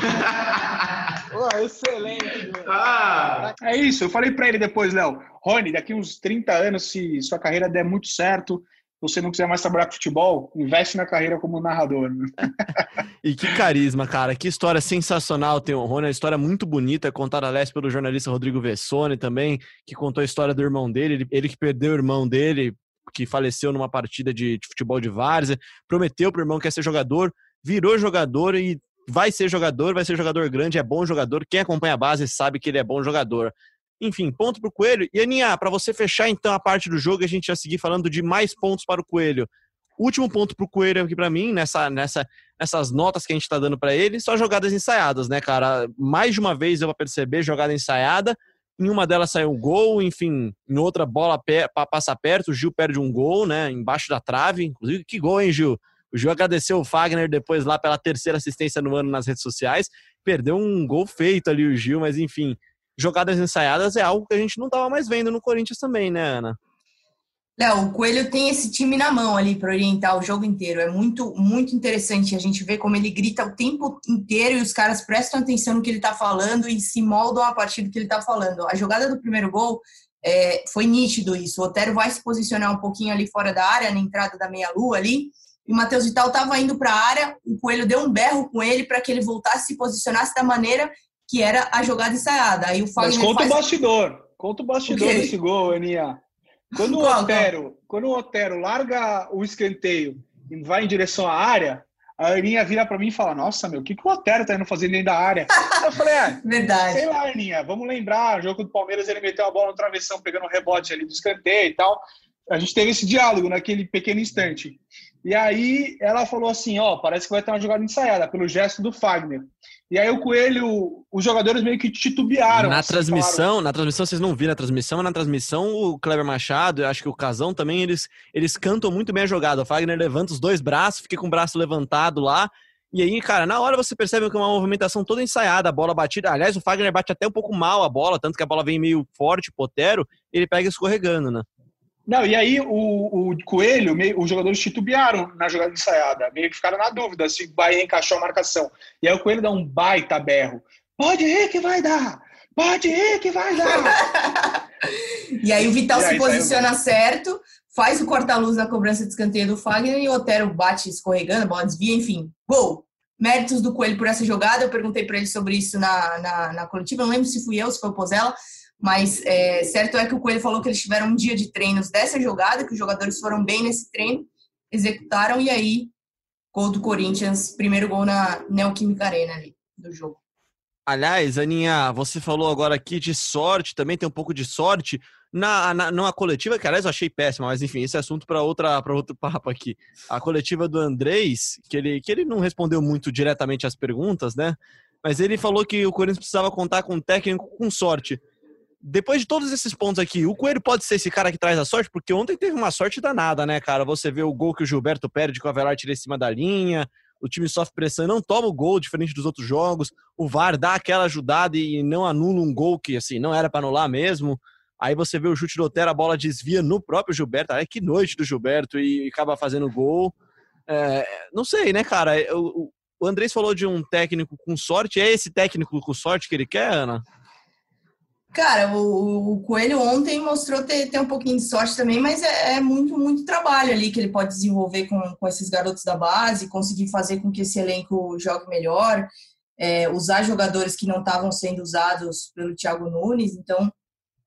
Speaker 2: oh, excelente. Ah. É isso, eu falei para ele depois, Léo. Rony, daqui uns 30 anos, se sua carreira der muito certo, você não quiser mais trabalhar com futebol, investe na carreira como narrador. Né?
Speaker 1: e que carisma, cara. Que história sensacional tem o Rony. Uma história muito bonita, contada, aliás, pelo jornalista Rodrigo Vessone também, que contou a história do irmão dele. Ele, ele que perdeu o irmão dele, que faleceu numa partida de, de futebol de várzea. Prometeu pro irmão que ia ser jogador, virou jogador e vai ser jogador, vai ser jogador grande, é bom jogador. Quem acompanha a base sabe que ele é bom jogador. Enfim, ponto para o Coelho. E Aninha, para você fechar então a parte do jogo, a gente já seguir falando de mais pontos para o Coelho. Último ponto para o Coelho aqui para mim, nessa, nessa, nessas notas que a gente está dando para ele, só jogadas ensaiadas, né, cara? Mais de uma vez eu vou perceber jogada ensaiada. Em uma delas saiu um gol, enfim, em outra bola passa perto, o Gil perde um gol, né, embaixo da trave. Inclusive, que gol, hein, Gil? O Gil agradeceu o Fagner depois lá pela terceira assistência no ano nas redes sociais. Perdeu um gol feito ali o Gil, mas enfim, jogadas ensaiadas é algo que a gente não estava mais vendo no Corinthians também, né, Ana?
Speaker 3: Léo, o Coelho tem esse time na mão ali para orientar o jogo inteiro. É muito, muito interessante a gente ver como ele grita o tempo inteiro e os caras prestam atenção no que ele está falando e se moldam a partir do que ele está falando. A jogada do primeiro gol é, foi nítido isso. O Otero vai se posicionar um pouquinho ali fora da área, na entrada da meia-lua ali. E o Matheus Vital estava indo para a área, o Coelho deu um berro com ele para que ele voltasse se posicionasse da maneira que era a jogada ensaiada. Aí o
Speaker 2: Fagner Mas conta faz... o bastidor. Conta o bastidor o desse gol, Aninha. Quando o, Otero, quando o Otero larga o escanteio e vai em direção à área, a Aninha vira para mim e fala: Nossa, meu, o que, que o Otero tá indo fazer dentro da área? Eu falei: É,
Speaker 3: Verdade.
Speaker 2: sei lá, Aninha, vamos lembrar: o jogo do Palmeiras ele meteu a bola no travessão, pegando um rebote ali do escanteio e tal. A gente teve esse diálogo naquele pequeno instante. E aí ela falou assim: Ó, parece que vai ter uma jogada ensaiada pelo gesto do Fagner. E aí o Coelho, os jogadores meio que titubearam.
Speaker 1: Na assim, transmissão, falaram... na transmissão vocês não viram a transmissão, na transmissão o Kleber Machado, eu acho que o Casão também, eles, eles cantam muito bem a jogada. O Fagner levanta os dois braços, fica com o braço levantado lá. E aí, cara, na hora você percebe que é uma movimentação toda ensaiada, a bola batida. Aliás, o Fagner bate até um pouco mal a bola, tanto que a bola vem meio forte, potero, ele pega escorregando, né?
Speaker 2: Não, e aí o, o Coelho, meio, os jogadores titubearam na jogada ensaiada, meio que ficaram na dúvida se o Bahia encaixou a marcação. E aí o Coelho dá um baita berro. Pode ir que vai dar! Pode ir que vai dar!
Speaker 3: e aí o Vital se posiciona certo, faz o corta-luz na cobrança de escanteio do Fagner e o Otero bate escorregando, a bola desvia, enfim. Gol! Méritos do Coelho por essa jogada, eu perguntei para ele sobre isso na, na, na coletiva, não lembro se fui eu, se foi o Pozella, mas é, certo é que o Coelho falou que eles tiveram um dia de treinos dessa jogada, que os jogadores foram bem nesse treino, executaram e aí gol do Corinthians, primeiro gol na Neoquímica Arena ali do jogo.
Speaker 1: Aliás, Aninha, você falou agora aqui de sorte, também tem um pouco de sorte na, na numa coletiva que aliás eu achei péssima, mas enfim, esse é assunto para outra para outro papo aqui. A coletiva do Andrés, que ele que ele não respondeu muito diretamente às perguntas, né? Mas ele falou que o Corinthians precisava contar com um técnico com sorte depois de todos esses pontos aqui, o Coelho pode ser esse cara que traz a sorte? Porque ontem teve uma sorte danada, né, cara? Você vê o gol que o Gilberto perde com a Avelar tira em cima da linha, o time sofre pressão e não toma o gol, diferente dos outros jogos. O VAR dá aquela ajudada e não anula um gol que, assim, não era para anular mesmo. Aí você vê o chute do Otero, a bola desvia no próprio Gilberto. Ai, que noite do Gilberto e acaba fazendo gol. É, não sei, né, cara? O, o Andrés falou de um técnico com sorte. É esse técnico com sorte que ele quer, Ana?
Speaker 3: Cara, o, o, Coelho ontem mostrou ter, ter um pouquinho de sorte também, mas é, é, muito, muito trabalho ali que ele pode desenvolver com, com esses garotos da base, conseguir fazer com que esse elenco jogue melhor, é, usar jogadores que não estavam sendo usados pelo Thiago Nunes. Então,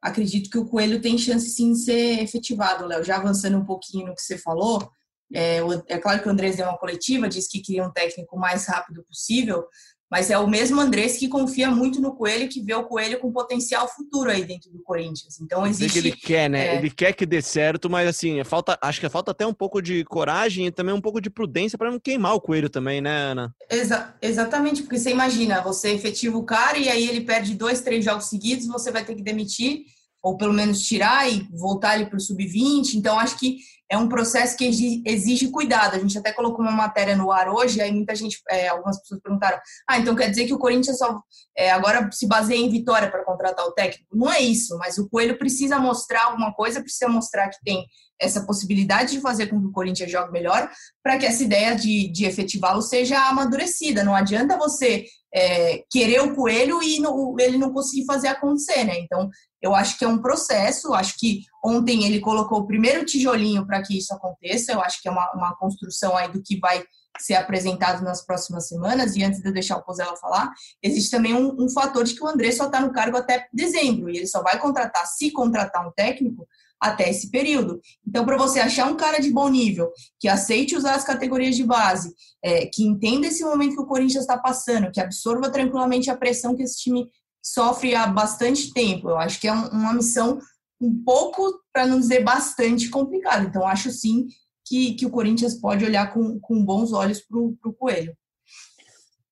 Speaker 3: acredito que o Coelho tem chance sim de ser efetivado, Léo. Já avançando um pouquinho no que você falou, é, é claro que o Andrés deu uma coletiva, disse que queria um técnico mais rápido possível, Mas é o mesmo Andrés que confia muito no Coelho, que vê o Coelho com potencial futuro aí dentro do Corinthians. Então existe.
Speaker 1: Que ele quer, né? É... Ele quer que dê certo, mas assim, é falta, acho que falta até um pouco de coragem e também um pouco de prudência para não queimar o Coelho também, né, Ana?
Speaker 3: Exa exatamente, porque você imagina, você efetiva o cara e aí ele perde dois, três jogos seguidos, você vai ter que demitir ou pelo menos tirar e voltar ele para o sub-20. Então, acho que é um processo que exige cuidado. A gente até colocou uma matéria no ar hoje, aí muita gente, é, algumas pessoas perguntaram: ah, então quer dizer que o Corinthians só é, agora se baseia em vitória para contratar o técnico? Não é isso, mas o Coelho precisa mostrar alguma coisa, precisa mostrar que tem essa possibilidade de fazer com que o Corinthians jogue melhor, para que essa ideia de, de efetivá-lo seja amadurecida. Não adianta você é, querer o coelho e no, ele não conseguir fazer acontecer, né? Então, eu acho que é um processo, acho que ontem ele colocou o primeiro tijolinho para que isso aconteça, eu acho que é uma, uma construção aí do que vai ser apresentado nas próximas semanas, e antes de eu deixar o Pozella falar, existe também um, um fator de que o André só está no cargo até dezembro, e ele só vai contratar, se contratar um técnico, até esse período. Então, para você achar um cara de bom nível, que aceite usar as categorias de base, é, que entenda esse momento que o Corinthians está passando, que absorva tranquilamente a pressão que esse time sofre há bastante tempo. Eu acho que é uma missão um pouco, para não dizer bastante, complicada. Então, acho sim que, que o Corinthians pode olhar com, com bons olhos para o Coelho.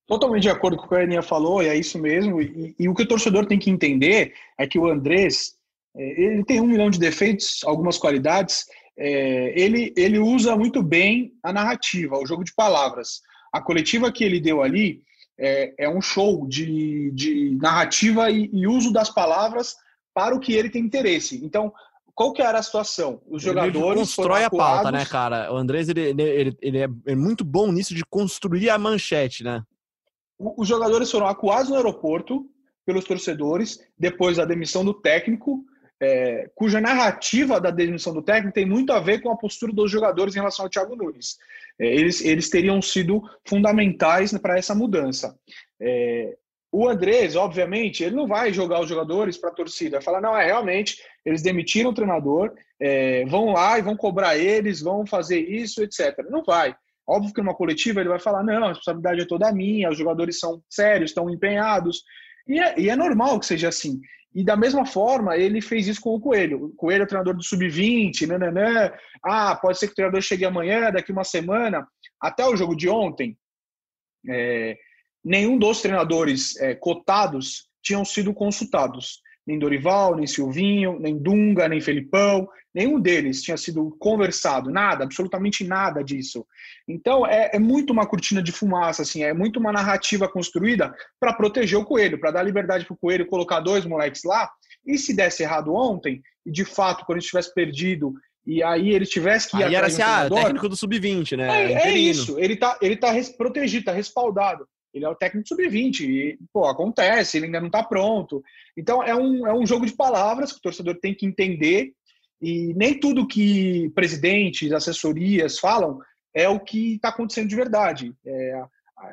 Speaker 2: Totalmente de acordo com o que a Aninha falou, e é isso mesmo. E, e, o que o torcedor tem que entender é que o Andrés, ele tem um milhão de defeitos, algumas qualidades. É, ele, ele usa muito bem a narrativa, o jogo de palavras. A coletiva que ele deu ali, é, é um show de, de narrativa e, e, uso das palavras para o que ele tem interesse. Então, qual que era a situação?
Speaker 1: Os jogadores ele constrói a pauta, né, cara? O Andrés ele, ele, ele é, é muito bom nisso de construir a manchete, né?
Speaker 2: Os jogadores foram acuados no aeroporto pelos torcedores depois da demissão do técnico, é, cuja narrativa da demissão do técnico tem muito a ver com a postura dos jogadores em relação ao Thiago Nunes. É, eles, eles teriam sido fundamentais para essa mudança. É, o Andrés, obviamente, ele não vai jogar os jogadores para a torcida, vai falar, não, é realmente, eles demitiram o treinador, é, vão lá e vão cobrar eles, vão fazer isso, etc. Não vai. Óbvio que numa coletiva ele vai falar, não, a responsabilidade é toda minha, os jogadores são sérios, estão empenhados, e é, e é normal que seja assim. E da mesma forma, ele fez isso com o Coelho. O Coelho é o treinador do Sub-20, nananã. Ah, pode ser que o treinador chegue amanhã, daqui uma semana. Até o jogo de ontem, é, nenhum dos treinadores é, cotados tinham sido consultados nem Dorival, nem Silvinho, nem Dunga, nem Felipão, nenhum deles tinha sido conversado, nada, absolutamente nada disso. Então é, é muito uma cortina de fumaça, assim, é muito uma narrativa construída para proteger o coelho, para dar liberdade para o coelho colocar dois moleques lá. E se desse errado ontem, e de fato, quando ele tivesse perdido e aí ele tivesse que ir
Speaker 1: aí era assim, ah, técnico do sub-20, né?
Speaker 2: É, é, isso, ele tá, ele tá protegido, tá respaldado. Ele é o técnico sub-20 e, pô, acontece, ele ainda não está pronto. Então, é um, é um jogo de palavras que o torcedor tem que entender e nem tudo que presidentes, assessorias falam é o que está acontecendo de verdade. É,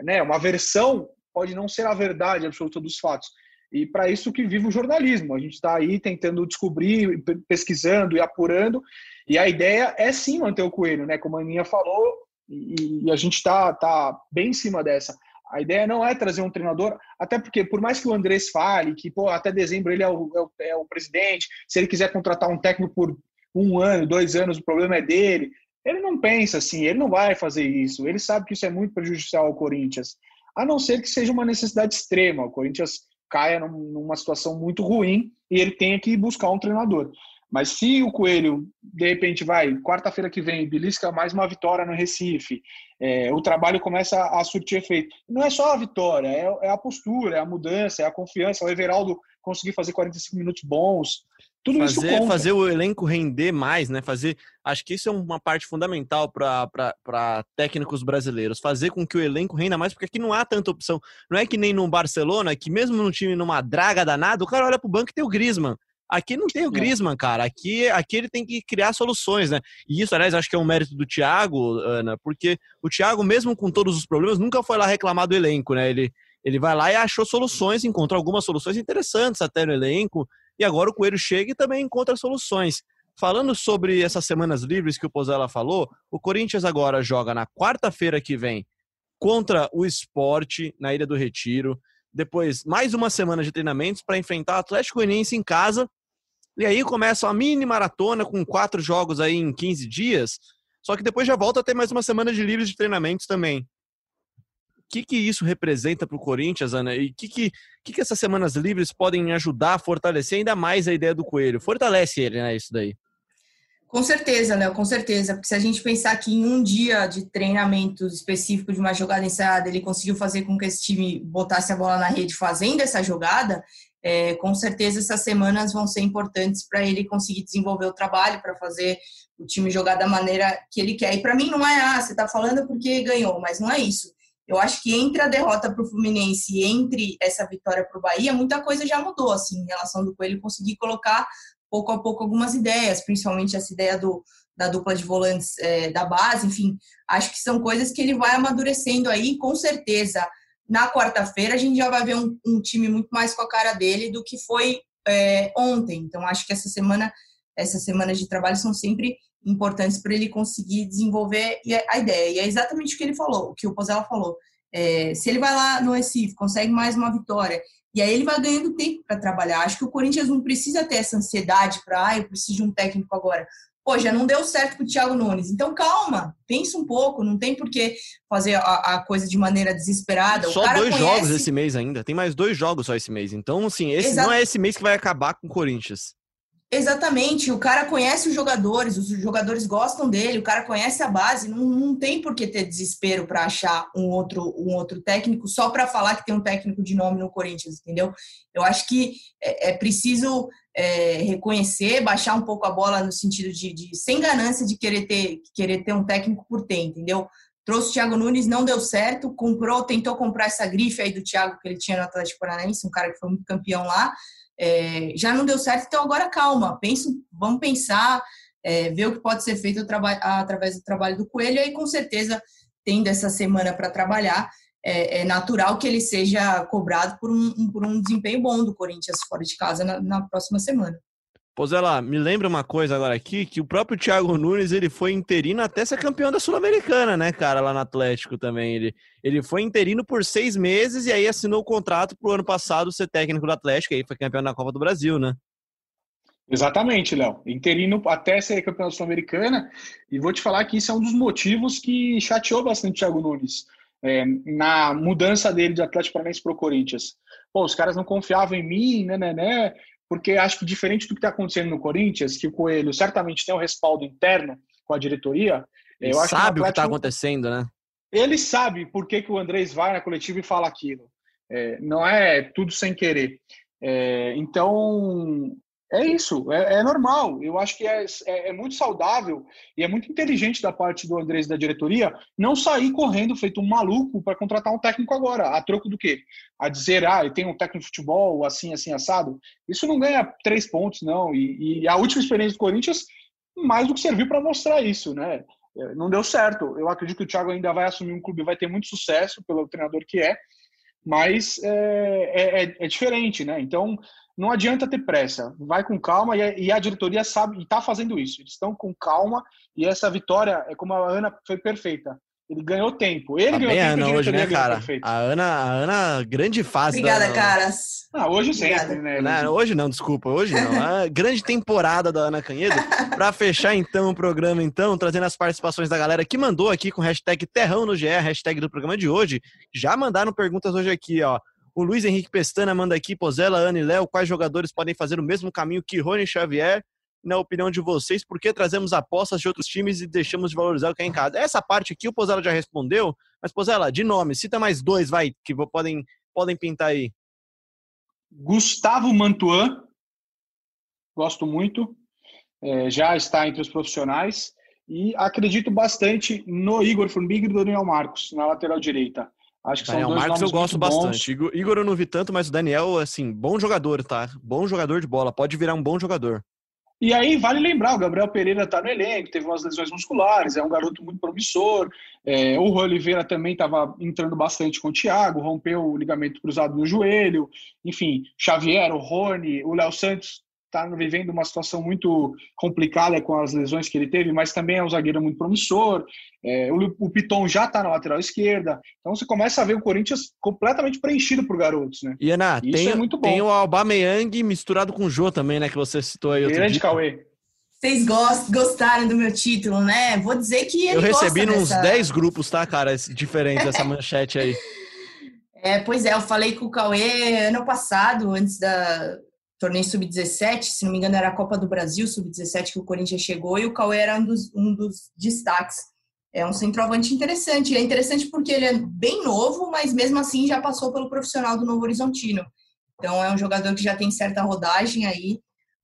Speaker 2: né, uma versão pode não ser a verdade absoluta dos fatos. E para isso que vive o jornalismo. A gente está aí tentando descobrir, pesquisando e apurando. E a ideia é sim manter o coelho, né? Como a Aninha falou, e, e a gente está tá bem em cima dessa. A ideia não é trazer um treinador, até porque, por mais que o Andrés fale que pô, até dezembro ele é o, é, o, é o presidente, se ele quiser contratar um técnico por um ano, dois anos, o problema é dele. Ele não pensa assim, ele não vai fazer isso. Ele sabe que isso é muito prejudicial ao Corinthians, a não ser que seja uma necessidade extrema. O Corinthians caia numa situação muito ruim e ele tenha que buscar um treinador. Mas se o Coelho, de repente, vai, quarta-feira que vem, belisca mais uma vitória no Recife, é, o trabalho começa a surtir efeito. Não é só a vitória, é, é, a postura, é a mudança, é a confiança. O Everaldo conseguir fazer 45 minutos bons. Tudo
Speaker 1: fazer,
Speaker 2: isso
Speaker 1: conta. Fazer o elenco render mais, né? Fazer, acho que isso é uma parte fundamental para técnicos brasileiros. Fazer com que o elenco renda mais, porque aqui não há tanta opção. Não é que nem no Barcelona, que mesmo num time numa draga danada, o cara olha pro banco e tem o Griezmann. Aqui não tem o é. Griezmann, cara. Aqui, aqui ele tem que criar soluções, né? E isso, aliás, acho que é um mérito do Thiago, Ana, porque o Thiago, mesmo com todos os problemas, nunca foi lá reclamar do elenco, né? Ele, ele vai lá e achou soluções, encontrou algumas soluções interessantes até no elenco, e agora o Coelho chega e também encontra soluções. Falando sobre essas semanas livres que o Pozella falou, o Corinthians agora joga na quarta-feira que vem contra o esporte na Ilha do Retiro. Depois, mais uma semana de treinamentos para enfrentar o Atlético Goianiense em casa. E aí começa a mini maratona com quatro jogos aí em 15 dias. Só que depois já volta a ter mais uma semana de livres de treinamentos também. O que, que isso representa para o Corinthians, Ana? E o que, que, que, que essas semanas livres podem ajudar a fortalecer ainda mais a ideia do Coelho? Fortalece ele, né? Isso daí.
Speaker 3: Com certeza, Léo, com certeza. Porque se a gente pensar que em um dia de treinamento específico de uma jogada ensaiada, ele conseguiu fazer com que esse time botasse a bola na rede fazendo essa jogada, é, com certeza essas semanas vão ser importantes para ele conseguir desenvolver o trabalho, para fazer o time jogar da maneira que ele quer. E para mim não é, ah, você está falando porque ganhou, mas não é isso. Eu acho que entre a derrota para o Fluminense e entre essa vitória para o Bahia, muita coisa já mudou, assim, em relação do Coelho conseguir colocar pouco a pouco algumas ideias, principalmente essa ideia do, da dupla de volantes é, da base, enfim, acho que são coisas que ele vai amadurecendo aí, com certeza. Na quarta-feira a gente já vai ver um, um, time muito mais com a cara dele do que foi é, ontem. Então acho que essa semana, essas semanas de trabalho são sempre importantes para ele conseguir desenvolver a ideia. E é exatamente o que ele falou, o que o Pozella falou. É, se ele vai lá no Recife, consegue mais uma vitória e aí ele vai ganhando tempo para trabalhar. Acho que o Corinthians não precisa ter essa ansiedade para, ah, eu preciso de um técnico agora. Pô, já não deu certo com o Thiago Nunes. Então calma, pensa um pouco, não tem por que fazer a, a coisa de maneira desesperada.
Speaker 1: Só dois conhece... jogos esse mês ainda. Tem mais dois jogos só esse mês. Então, assim, esse Exato. não é esse mês que vai acabar com o Corinthians.
Speaker 3: Exatamente, o cara conhece os jogadores, os jogadores gostam dele, o cara conhece a base, não, não tem por que ter desespero para achar um outro, um outro técnico só para falar que tem um técnico de nome no Corinthians, entendeu? Eu acho que é, é preciso é, reconhecer, baixar um pouco a bola no sentido de, de, sem ganância de querer ter, querer ter um técnico por ter, entendeu? Trouxe o Thiago Nunes, não deu certo, comprou, tentou comprar essa grife aí do Thiago que ele tinha no Atlético Paranaense, um cara que foi muito campeão lá, é, já não deu certo, então agora calma, pensa, vamos pensar, é, ver o que pode ser feito através do trabalho do Coelho, e aí com certeza, tendo essa semana para trabalhar, é, é, natural que ele seja cobrado por um, por um desempenho bom do Corinthians fora de casa na, na próxima semana.
Speaker 1: Pozela, me lembra uma coisa agora aqui, que o próprio Thiago Nunes, ele foi interino até ser campeão da Sul-Americana, né, cara, lá no Atlético também. Ele, ele foi interino por seis meses e aí assinou o contrato pro ano passado ser técnico do Atlético, aí foi campeão da Copa do Brasil, né?
Speaker 2: Exatamente, Léo. Interino até ser campeão da Sul-Americana. E vou te falar que isso é um dos motivos que chateou bastante o Thiago Nunes é, na mudança dele de Atlético Paranaense para o Corinthians. Pô, os caras não confiavam em mim, né, né, né porque acho que diferente do que está acontecendo no Corinthians, que o Coelho certamente tem um respaldo interno com a diretoria.
Speaker 1: Ele eu acho sabe que o que está acontecendo, né?
Speaker 2: Ele sabe por que, que o Andrés vai na coletiva e fala aquilo. É, não é tudo sem querer. É, então, é isso, é, é, normal. Eu acho que é, é, é, muito saudável e é muito inteligente da parte do Andrés e da diretoria não sair correndo feito um maluco para contratar um técnico agora. A troco do quê? A dizer, ah, tem um técnico de futebol assim, assim, assado. Isso não ganha três pontos, não. E, e a última experiência do Corinthians, mais do que serviu para mostrar isso, né? É, não deu certo. Eu acredito que o Thiago ainda vai assumir um clube, vai ter muito sucesso pelo treinador que é, mas é, é, é diferente, né? Então não adianta ter pressa, vai com calma e e a diretoria sabe e está fazendo isso. Eles estão com calma e essa vitória é como a Ana foi perfeita. Ele ganhou tempo. Ele
Speaker 1: tá
Speaker 2: ganhou
Speaker 1: bem,
Speaker 2: tempo.
Speaker 1: Ana, hoje, né, cara? A Ana, a Ana, grande fase.
Speaker 3: Obrigada,
Speaker 1: da...
Speaker 3: caras.
Speaker 2: Ah, hoje sempre, né?
Speaker 1: Não, hoje não, desculpa, hoje não. A grande temporada da Ana Canhedo. Para fechar então o programa, então, trazendo as participações da galera que mandou aqui com hashtag Terrão no GE, hashtag do programa de hoje. Já mandaram perguntas hoje aqui, ó. O Luiz Henrique Pestana manda aqui, Pozela, Ana e Léo, quais jogadores podem fazer o mesmo caminho que Rony Xavier? Na opinião de vocês, por que trazemos apostas de outros times e deixamos de valorizar o que é em casa? Essa parte aqui o Pozela já respondeu, mas Pozela, de nome, cita mais dois, vai, que podem, podem pintar aí.
Speaker 2: Gustavo Mantuan, gosto muito, é, já está entre os profissionais, e acredito bastante no Igor Formiga e do Daniel Marcos, na lateral direita.
Speaker 1: Acho que Daniel são dois Marcos eu gosto bastante. Igor, Igor eu não vi tanto, mas o Daniel, assim, bom jogador, tá? Bom jogador de bola, pode virar um bom jogador.
Speaker 2: E aí vale lembrar, o Gabriel Pereira está no elenco, teve umas lesões musculares, é um garoto muito promissor. É, o Rui Oliveira também estava entrando bastante com o Thiago, rompeu o ligamento cruzado no joelho. Enfim, Xavier, o Rony, o Léo Santos está vivendo uma situação muito complicada com as lesões que ele teve, mas também é um zagueiro muito promissor. É, o, o Piton já está na lateral esquerda. Então você começa a ver o Corinthians completamente preenchido por garotos, né?
Speaker 1: E Ana, Isso tem, é muito bom. tem o Aubameyang misturado com o Jô também, né? Que você citou aí.
Speaker 2: Grande Cauê.
Speaker 3: Vocês gostaram do meu título, né? Vou dizer que
Speaker 1: Eu recebi nos dessa... 10 grupos, tá, cara? Diferente essa manchete aí.
Speaker 3: É, pois é, eu falei com o Cauê ano passado, antes da torneio sub-17, se não me engano era a Copa do Brasil sub-17 que o Corinthians chegou e o Cauê era um dos, um dos destaques. É um centroavante interessante. Ele é interessante porque ele é bem novo, mas mesmo assim já passou pelo profissional do Novo Horizontino. Então é um jogador que já tem certa rodagem aí,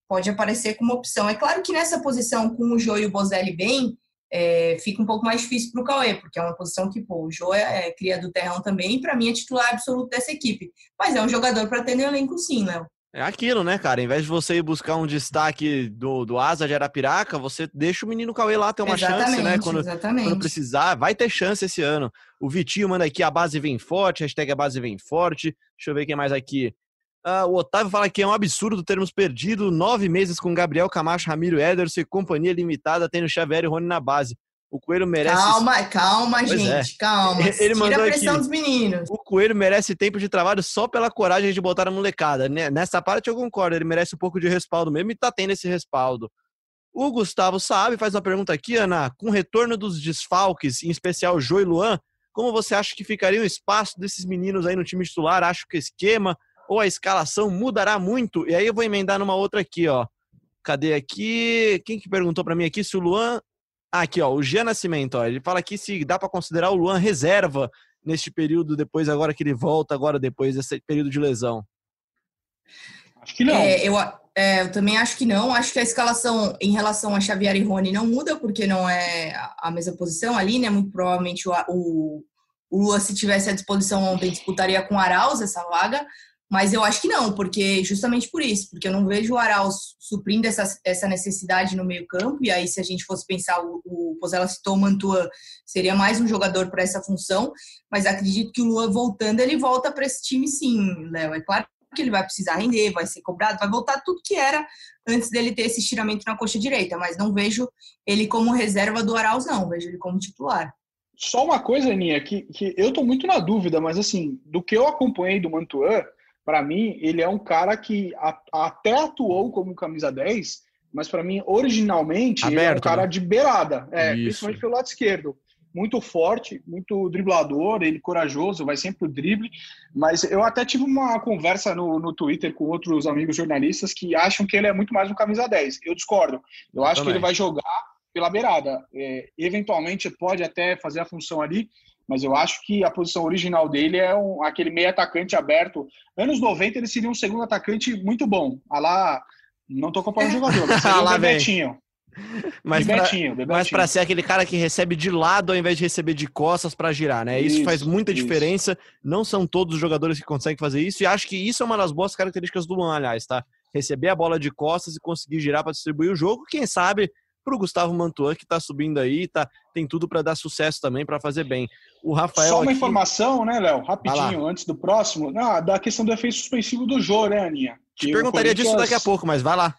Speaker 3: pode aparecer como opção. É claro que nessa posição, com o Jô e o Bozelli bem, é, fica um pouco mais difícil para o Cauê, porque é uma posição que, pô, o Jô é, é cria do terrão também, e para mim é titular absoluto dessa equipe. Mas é um jogador para ter no elenco sim, Léo.
Speaker 1: É aquilo, né, cara? Em vez de você ir buscar um destaque do, do Asa de Arapiraca, você deixa o menino Cauê lá ter uma
Speaker 3: exatamente,
Speaker 1: chance, né? Quando, quando, precisar, vai ter chance esse ano. O Vitinho manda aqui, a base vem forte, hashtag a base vem forte. Deixa eu ver quem mais aqui. Uh, o Otávio fala que é um absurdo termos perdido nove meses com Gabriel Camacho, Ramiro Ederson e companhia limitada, tendo Xavier e Rony na base. O Coelho merece.
Speaker 3: Calma, calma, pois gente, é. calma. Ele Tira a pressão aqui. dos meninos.
Speaker 1: O Coelho merece tempo de trabalho só pela coragem de botar a molecada. Nessa parte eu concordo, ele merece um pouco de respaldo mesmo e tá tendo esse respaldo. O Gustavo sabe, faz uma pergunta aqui, Ana. Com o retorno dos desfalques, em especial Jô e Luan, como você acha que ficaria o espaço desses meninos aí no time titular? Acho que o esquema ou a escalação mudará muito. E aí eu vou emendar numa outra aqui, ó. Cadê aqui? Quem que perguntou para mim aqui se o Luan. Ah, aqui, ó, o Jean Nascimento, ó, ele fala aqui se dá para considerar o Luan reserva neste período, depois agora que ele volta, agora depois desse período de lesão.
Speaker 2: Acho que não.
Speaker 3: É, eu, é, eu também acho que não. Acho que a escalação em relação a Xavier e Rony não muda, porque não é a mesma posição ali, né? Muito provavelmente o, o, o Lua, se tivesse à disposição ontem, disputaria com o Arauz essa vaga. Mas eu acho que não, porque justamente por isso, porque eu não vejo o Arauz suprindo essa, essa necessidade no meio-campo. E aí, se a gente fosse pensar, o, o Pozella citou o Mantua, seria mais um jogador para essa função. Mas acredito que o Lua voltando, ele volta para esse time sim, Léo. É claro que ele vai precisar render, vai ser cobrado, vai voltar tudo que era antes dele ter esse estiramento na coxa direita. Mas não vejo ele como reserva do Arauz, não. Vejo ele como titular.
Speaker 2: Só uma coisa, Aninha, que, que eu estou muito na dúvida, mas assim, do que eu acompanhei do Mantuan para mim, ele é um cara que a, até atuou como camisa 10, mas para mim, originalmente, Aberto, ele é um cara né? de beirada, é, principalmente pelo lado esquerdo. Muito forte, muito driblador, ele corajoso, vai sempre pro drible. Mas eu até tive uma conversa no, no Twitter com outros amigos jornalistas que acham que ele é muito mais um camisa 10. Eu discordo. Eu acho Também. que ele vai jogar pela beirada. É, eventualmente pode até fazer a função ali, mas eu acho que a posição original dele é um, aquele meio atacante aberto. Anos 90 ele seria um segundo atacante muito bom. Ah lá, não tô comparando o jogador, mas seria
Speaker 1: o Bebetinho. Mas para ser aquele cara que recebe de lado ao invés de receber de costas para girar, né? Isso, isso faz muita isso. diferença. Não são todos os jogadores que conseguem fazer isso e acho que isso é uma das boas características do Luan, aliás, tá? Receber a bola de costas e conseguir girar para distribuir o jogo. Quem sabe para o Gustavo Mantuan, que está subindo aí, tá, tem tudo para dar sucesso também, para fazer bem. O Rafael.
Speaker 2: Só uma aqui... informação, né, Léo? Rapidinho, antes do próximo, ah, da questão do efeito suspensivo do Jô, né, Aninha?
Speaker 1: Te perguntaria Corinthians... disso daqui a pouco, mas vai lá.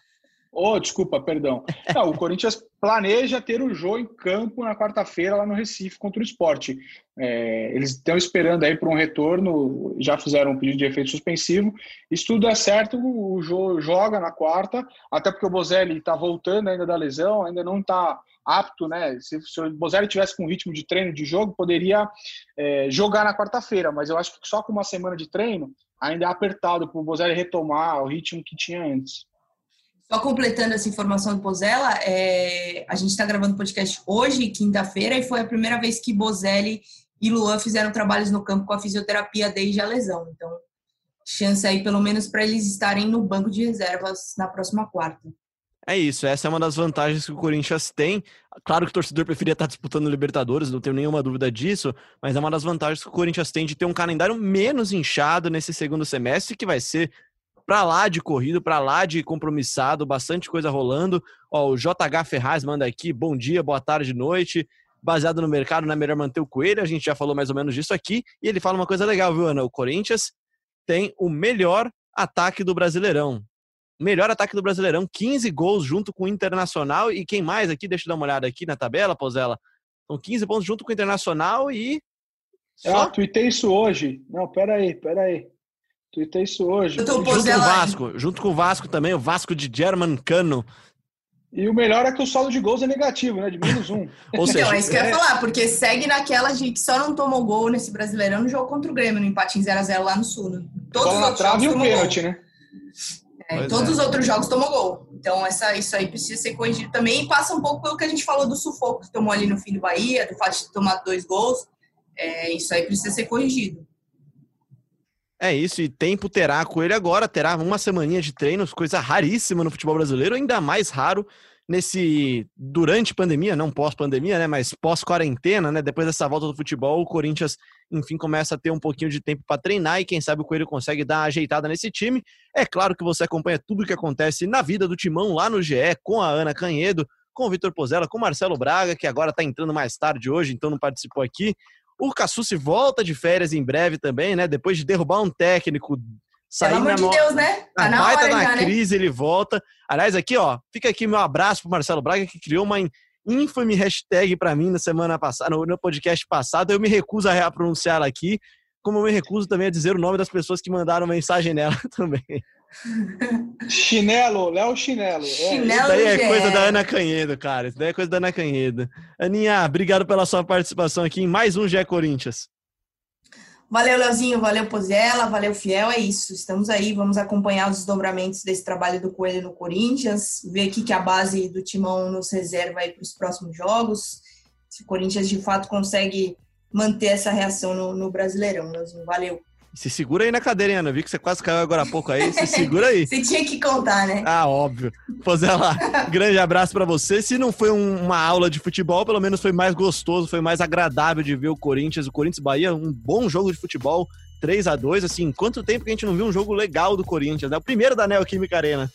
Speaker 2: Oh, desculpa, perdão. Não, o Corinthians planeja ter o Jô em campo na quarta-feira lá no Recife contra o esporte. É, eles estão esperando aí para um retorno, já fizeram um pedido de efeito suspensivo. Se tudo der certo, o Jô joga na quarta, até porque o Bozelli está voltando ainda da lesão, ainda não está apto, né? Se, se, o Bozelli tivesse com ritmo de treino de jogo, poderia é, jogar na quarta-feira, mas eu acho que só com uma semana de treino ainda é apertado para o Bozelli retomar o ritmo que tinha antes.
Speaker 3: Só completando essa informação do Bozella, é, a gente está gravando podcast hoje, quinta-feira, e foi a primeira vez que Bozelli e Luan fizeram trabalhos no campo com a fisioterapia desde a lesão. Então, chance aí, pelo menos, para eles estarem no banco de reservas na próxima quarta.
Speaker 1: É isso, essa é uma das vantagens que o Corinthians tem. Claro que o torcedor preferia estar disputando Libertadores, não tenho nenhuma dúvida disso, mas é uma das vantagens que o Corinthians tem de ter um calendário menos inchado nesse segundo semestre, que vai ser para lá de corrido, para lá de compromissado, bastante coisa rolando. Ó, o JH Ferraz manda aqui, bom dia, boa tarde, noite. Baseado no mercado, não é melhor manter o coelho, a gente já falou mais ou menos disso aqui. E ele fala uma coisa legal, viu, Ana? O Corinthians tem o melhor ataque do Brasileirão. melhor ataque do Brasileirão, 15 gols junto com o Internacional. E quem mais aqui? Deixa eu dar uma olhada aqui na tabela, Pozela. São 15 pontos junto com o Internacional e.
Speaker 2: Só? Ah, tuitei isso hoje. Não, peraí, peraí. Tuitei isso hoje.
Speaker 1: Junto com o Vasco. Junto com o Vasco também, o Vasco de German Cano.
Speaker 2: E o melhor é que o saldo de gols é negativo, né? De menos um.
Speaker 3: Ou seja, então, é isso que eu ia falar, porque segue naquela de que só não tomou gol nesse Brasileirão no jogo contra o Grêmio, no empate em 0x0 lá no Sul. Né?
Speaker 2: Todos os outros trave e o pênalti, né?
Speaker 3: É, todos é. os outros jogos tomou gol. Então, essa, isso aí precisa ser corrigido também. E passa um pouco pelo que a gente falou do sufoco que tomou ali no fim do Bahia, do fato de tomar dois gols. É, isso aí precisa ser corrigido.
Speaker 1: É isso, e tempo terá com ele agora, terá uma semaninha de treinos, coisa raríssima no futebol brasileiro, ainda mais raro nesse durante pandemia, não pós-pandemia, né, mas pós-quarentena, né, depois dessa volta do futebol, o Corinthians, enfim, começa a ter um pouquinho de tempo para treinar e quem sabe o Coelho consegue dar uma ajeitada nesse time. É claro que você acompanha tudo o que acontece na vida do Timão lá no GE com a Ana Canhedo, com o Vitor Pozella, com o Marcelo Braga, que agora está entrando mais tarde hoje, então não participou aqui. O Cassucci volta de férias em breve também, né? Depois de derrubar um técnico
Speaker 3: Pelo amor de Deus, né?
Speaker 1: Tá na hora na já, né? crise, né? ele volta. Aliás, aqui, ó, fica aqui meu abraço pro Marcelo Braga, que criou uma infame hashtag para mim na semana passada, no, no, podcast passado. Eu me recuso a pronunciar ela aqui, como eu me recuso também a dizer o nome das pessoas que mandaram mensagem nela também.
Speaker 2: Chinelo, Léo Chinelo. É.
Speaker 1: Chinelo Isso daí é coisa da Ana Canhedo, cara. Isso daí é coisa da Ana Canhedo. Aninha, obrigado pela sua participação aqui em mais um Gé Corinthians.
Speaker 3: Valeu, Leozinho, valeu, Pozella, valeu, Fiel. É isso. Estamos aí, vamos acompanhar os desdobramentos desse trabalho do Coelho no Corinthians, ver aqui que a base do Timão nos reserva aí para os próximos jogos. Se o Corinthians de fato consegue manter essa reação no, no Brasileirão, Leozinho. Valeu.
Speaker 1: Se segura aí na cadeira, hein, Ana. Vi que você quase caiu agora há pouco aí. Se segura aí.
Speaker 3: você tinha que contar, né?
Speaker 1: Ah, óbvio. Pozela, grande abraço para você. Se não foi um, uma aula de futebol, pelo menos foi mais gostoso, foi mais agradável de ver o Corinthians. O Corinthians Bahia, um bom jogo de futebol. 3 a 2 assim, quanto tempo que a gente não viu um jogo legal do Corinthians, né? O primeiro da Neoquímica Arena.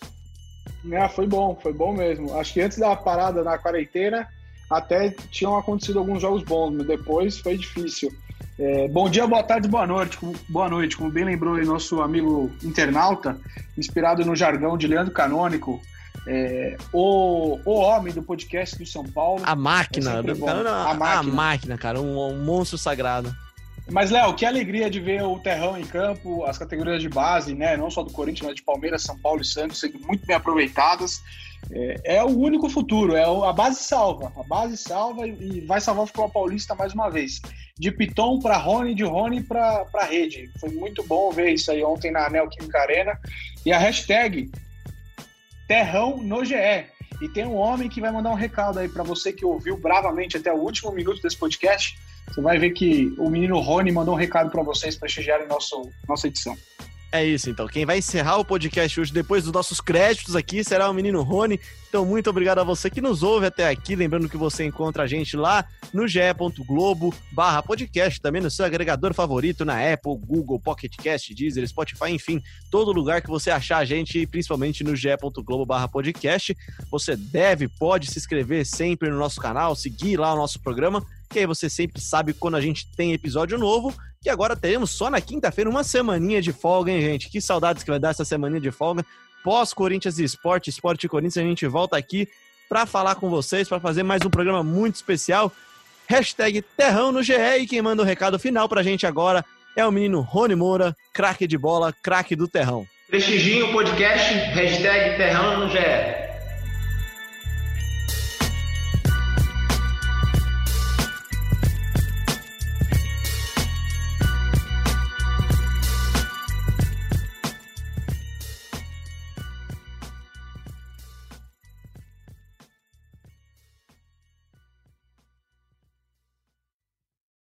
Speaker 2: É, foi bom, foi bom mesmo. Acho que antes da parada na quarentena, até tinham acontecido alguns jogos bons, mas depois foi difícil. É, bom dia, boa tarde, boa noite. Boa noite, como bem lembrou aí nosso amigo internauta, inspirado no jargão de Leandro Canônico, é, o, o homem do podcast do São Paulo.
Speaker 1: A máquina, é cara, a, máquina. a máquina, cara, um, um monstro sagrado.
Speaker 2: Mas, Léo, que alegria de ver o Terrão em campo, as categorias de base, né? Não só do Corinthians, mas de Palmeiras, São Paulo e Santos, sendo muito bem aproveitadas. É, é, o único futuro, é a base salva. A base salva e vai salvar o futebol paulista mais uma vez. De Piton para Rony, de Rony para rede. Foi muito bom ver isso aí ontem na Neoquímica Arena. E a hashtag Terrão no GE. E tem um homem que vai mandar um recado aí para você que ouviu bravamente até o último minuto desse podcast. Você vai ver que o menino Rony mandou um recado para vocês prestigiarem nosso, nossa edição.
Speaker 1: É isso, então. Quem vai encerrar o podcast hoje, depois dos nossos créditos aqui, será o menino Rony. Então, muito obrigado a você que nos ouve até aqui. Lembrando que você encontra a gente lá no ge.globo barra podcast, também no seu agregador favorito, na Apple, Google, Pocket Cast, Deezer, Spotify, enfim, todo lugar que você achar a gente, principalmente no ge.globo barra podcast. Você deve, pode se inscrever sempre no nosso canal, seguir lá o nosso programa, que aí você sempre sabe quando a gente tem episódio novo que agora teremos só na quinta-feira uma semaninha de folga, hein, gente? Que saudades que vai dar essa semaninha de folga. Pós-Corinthians e Esporte, Esporte e Corinthians, a gente volta aqui para falar com vocês, para fazer mais um programa muito especial. Hashtag Terrão no GE e quem manda o recado final pra gente agora é o menino Rony Moura, craque de bola, craque do Terrão.
Speaker 4: Prestigiem o podcast, hashtag Terrão no GE.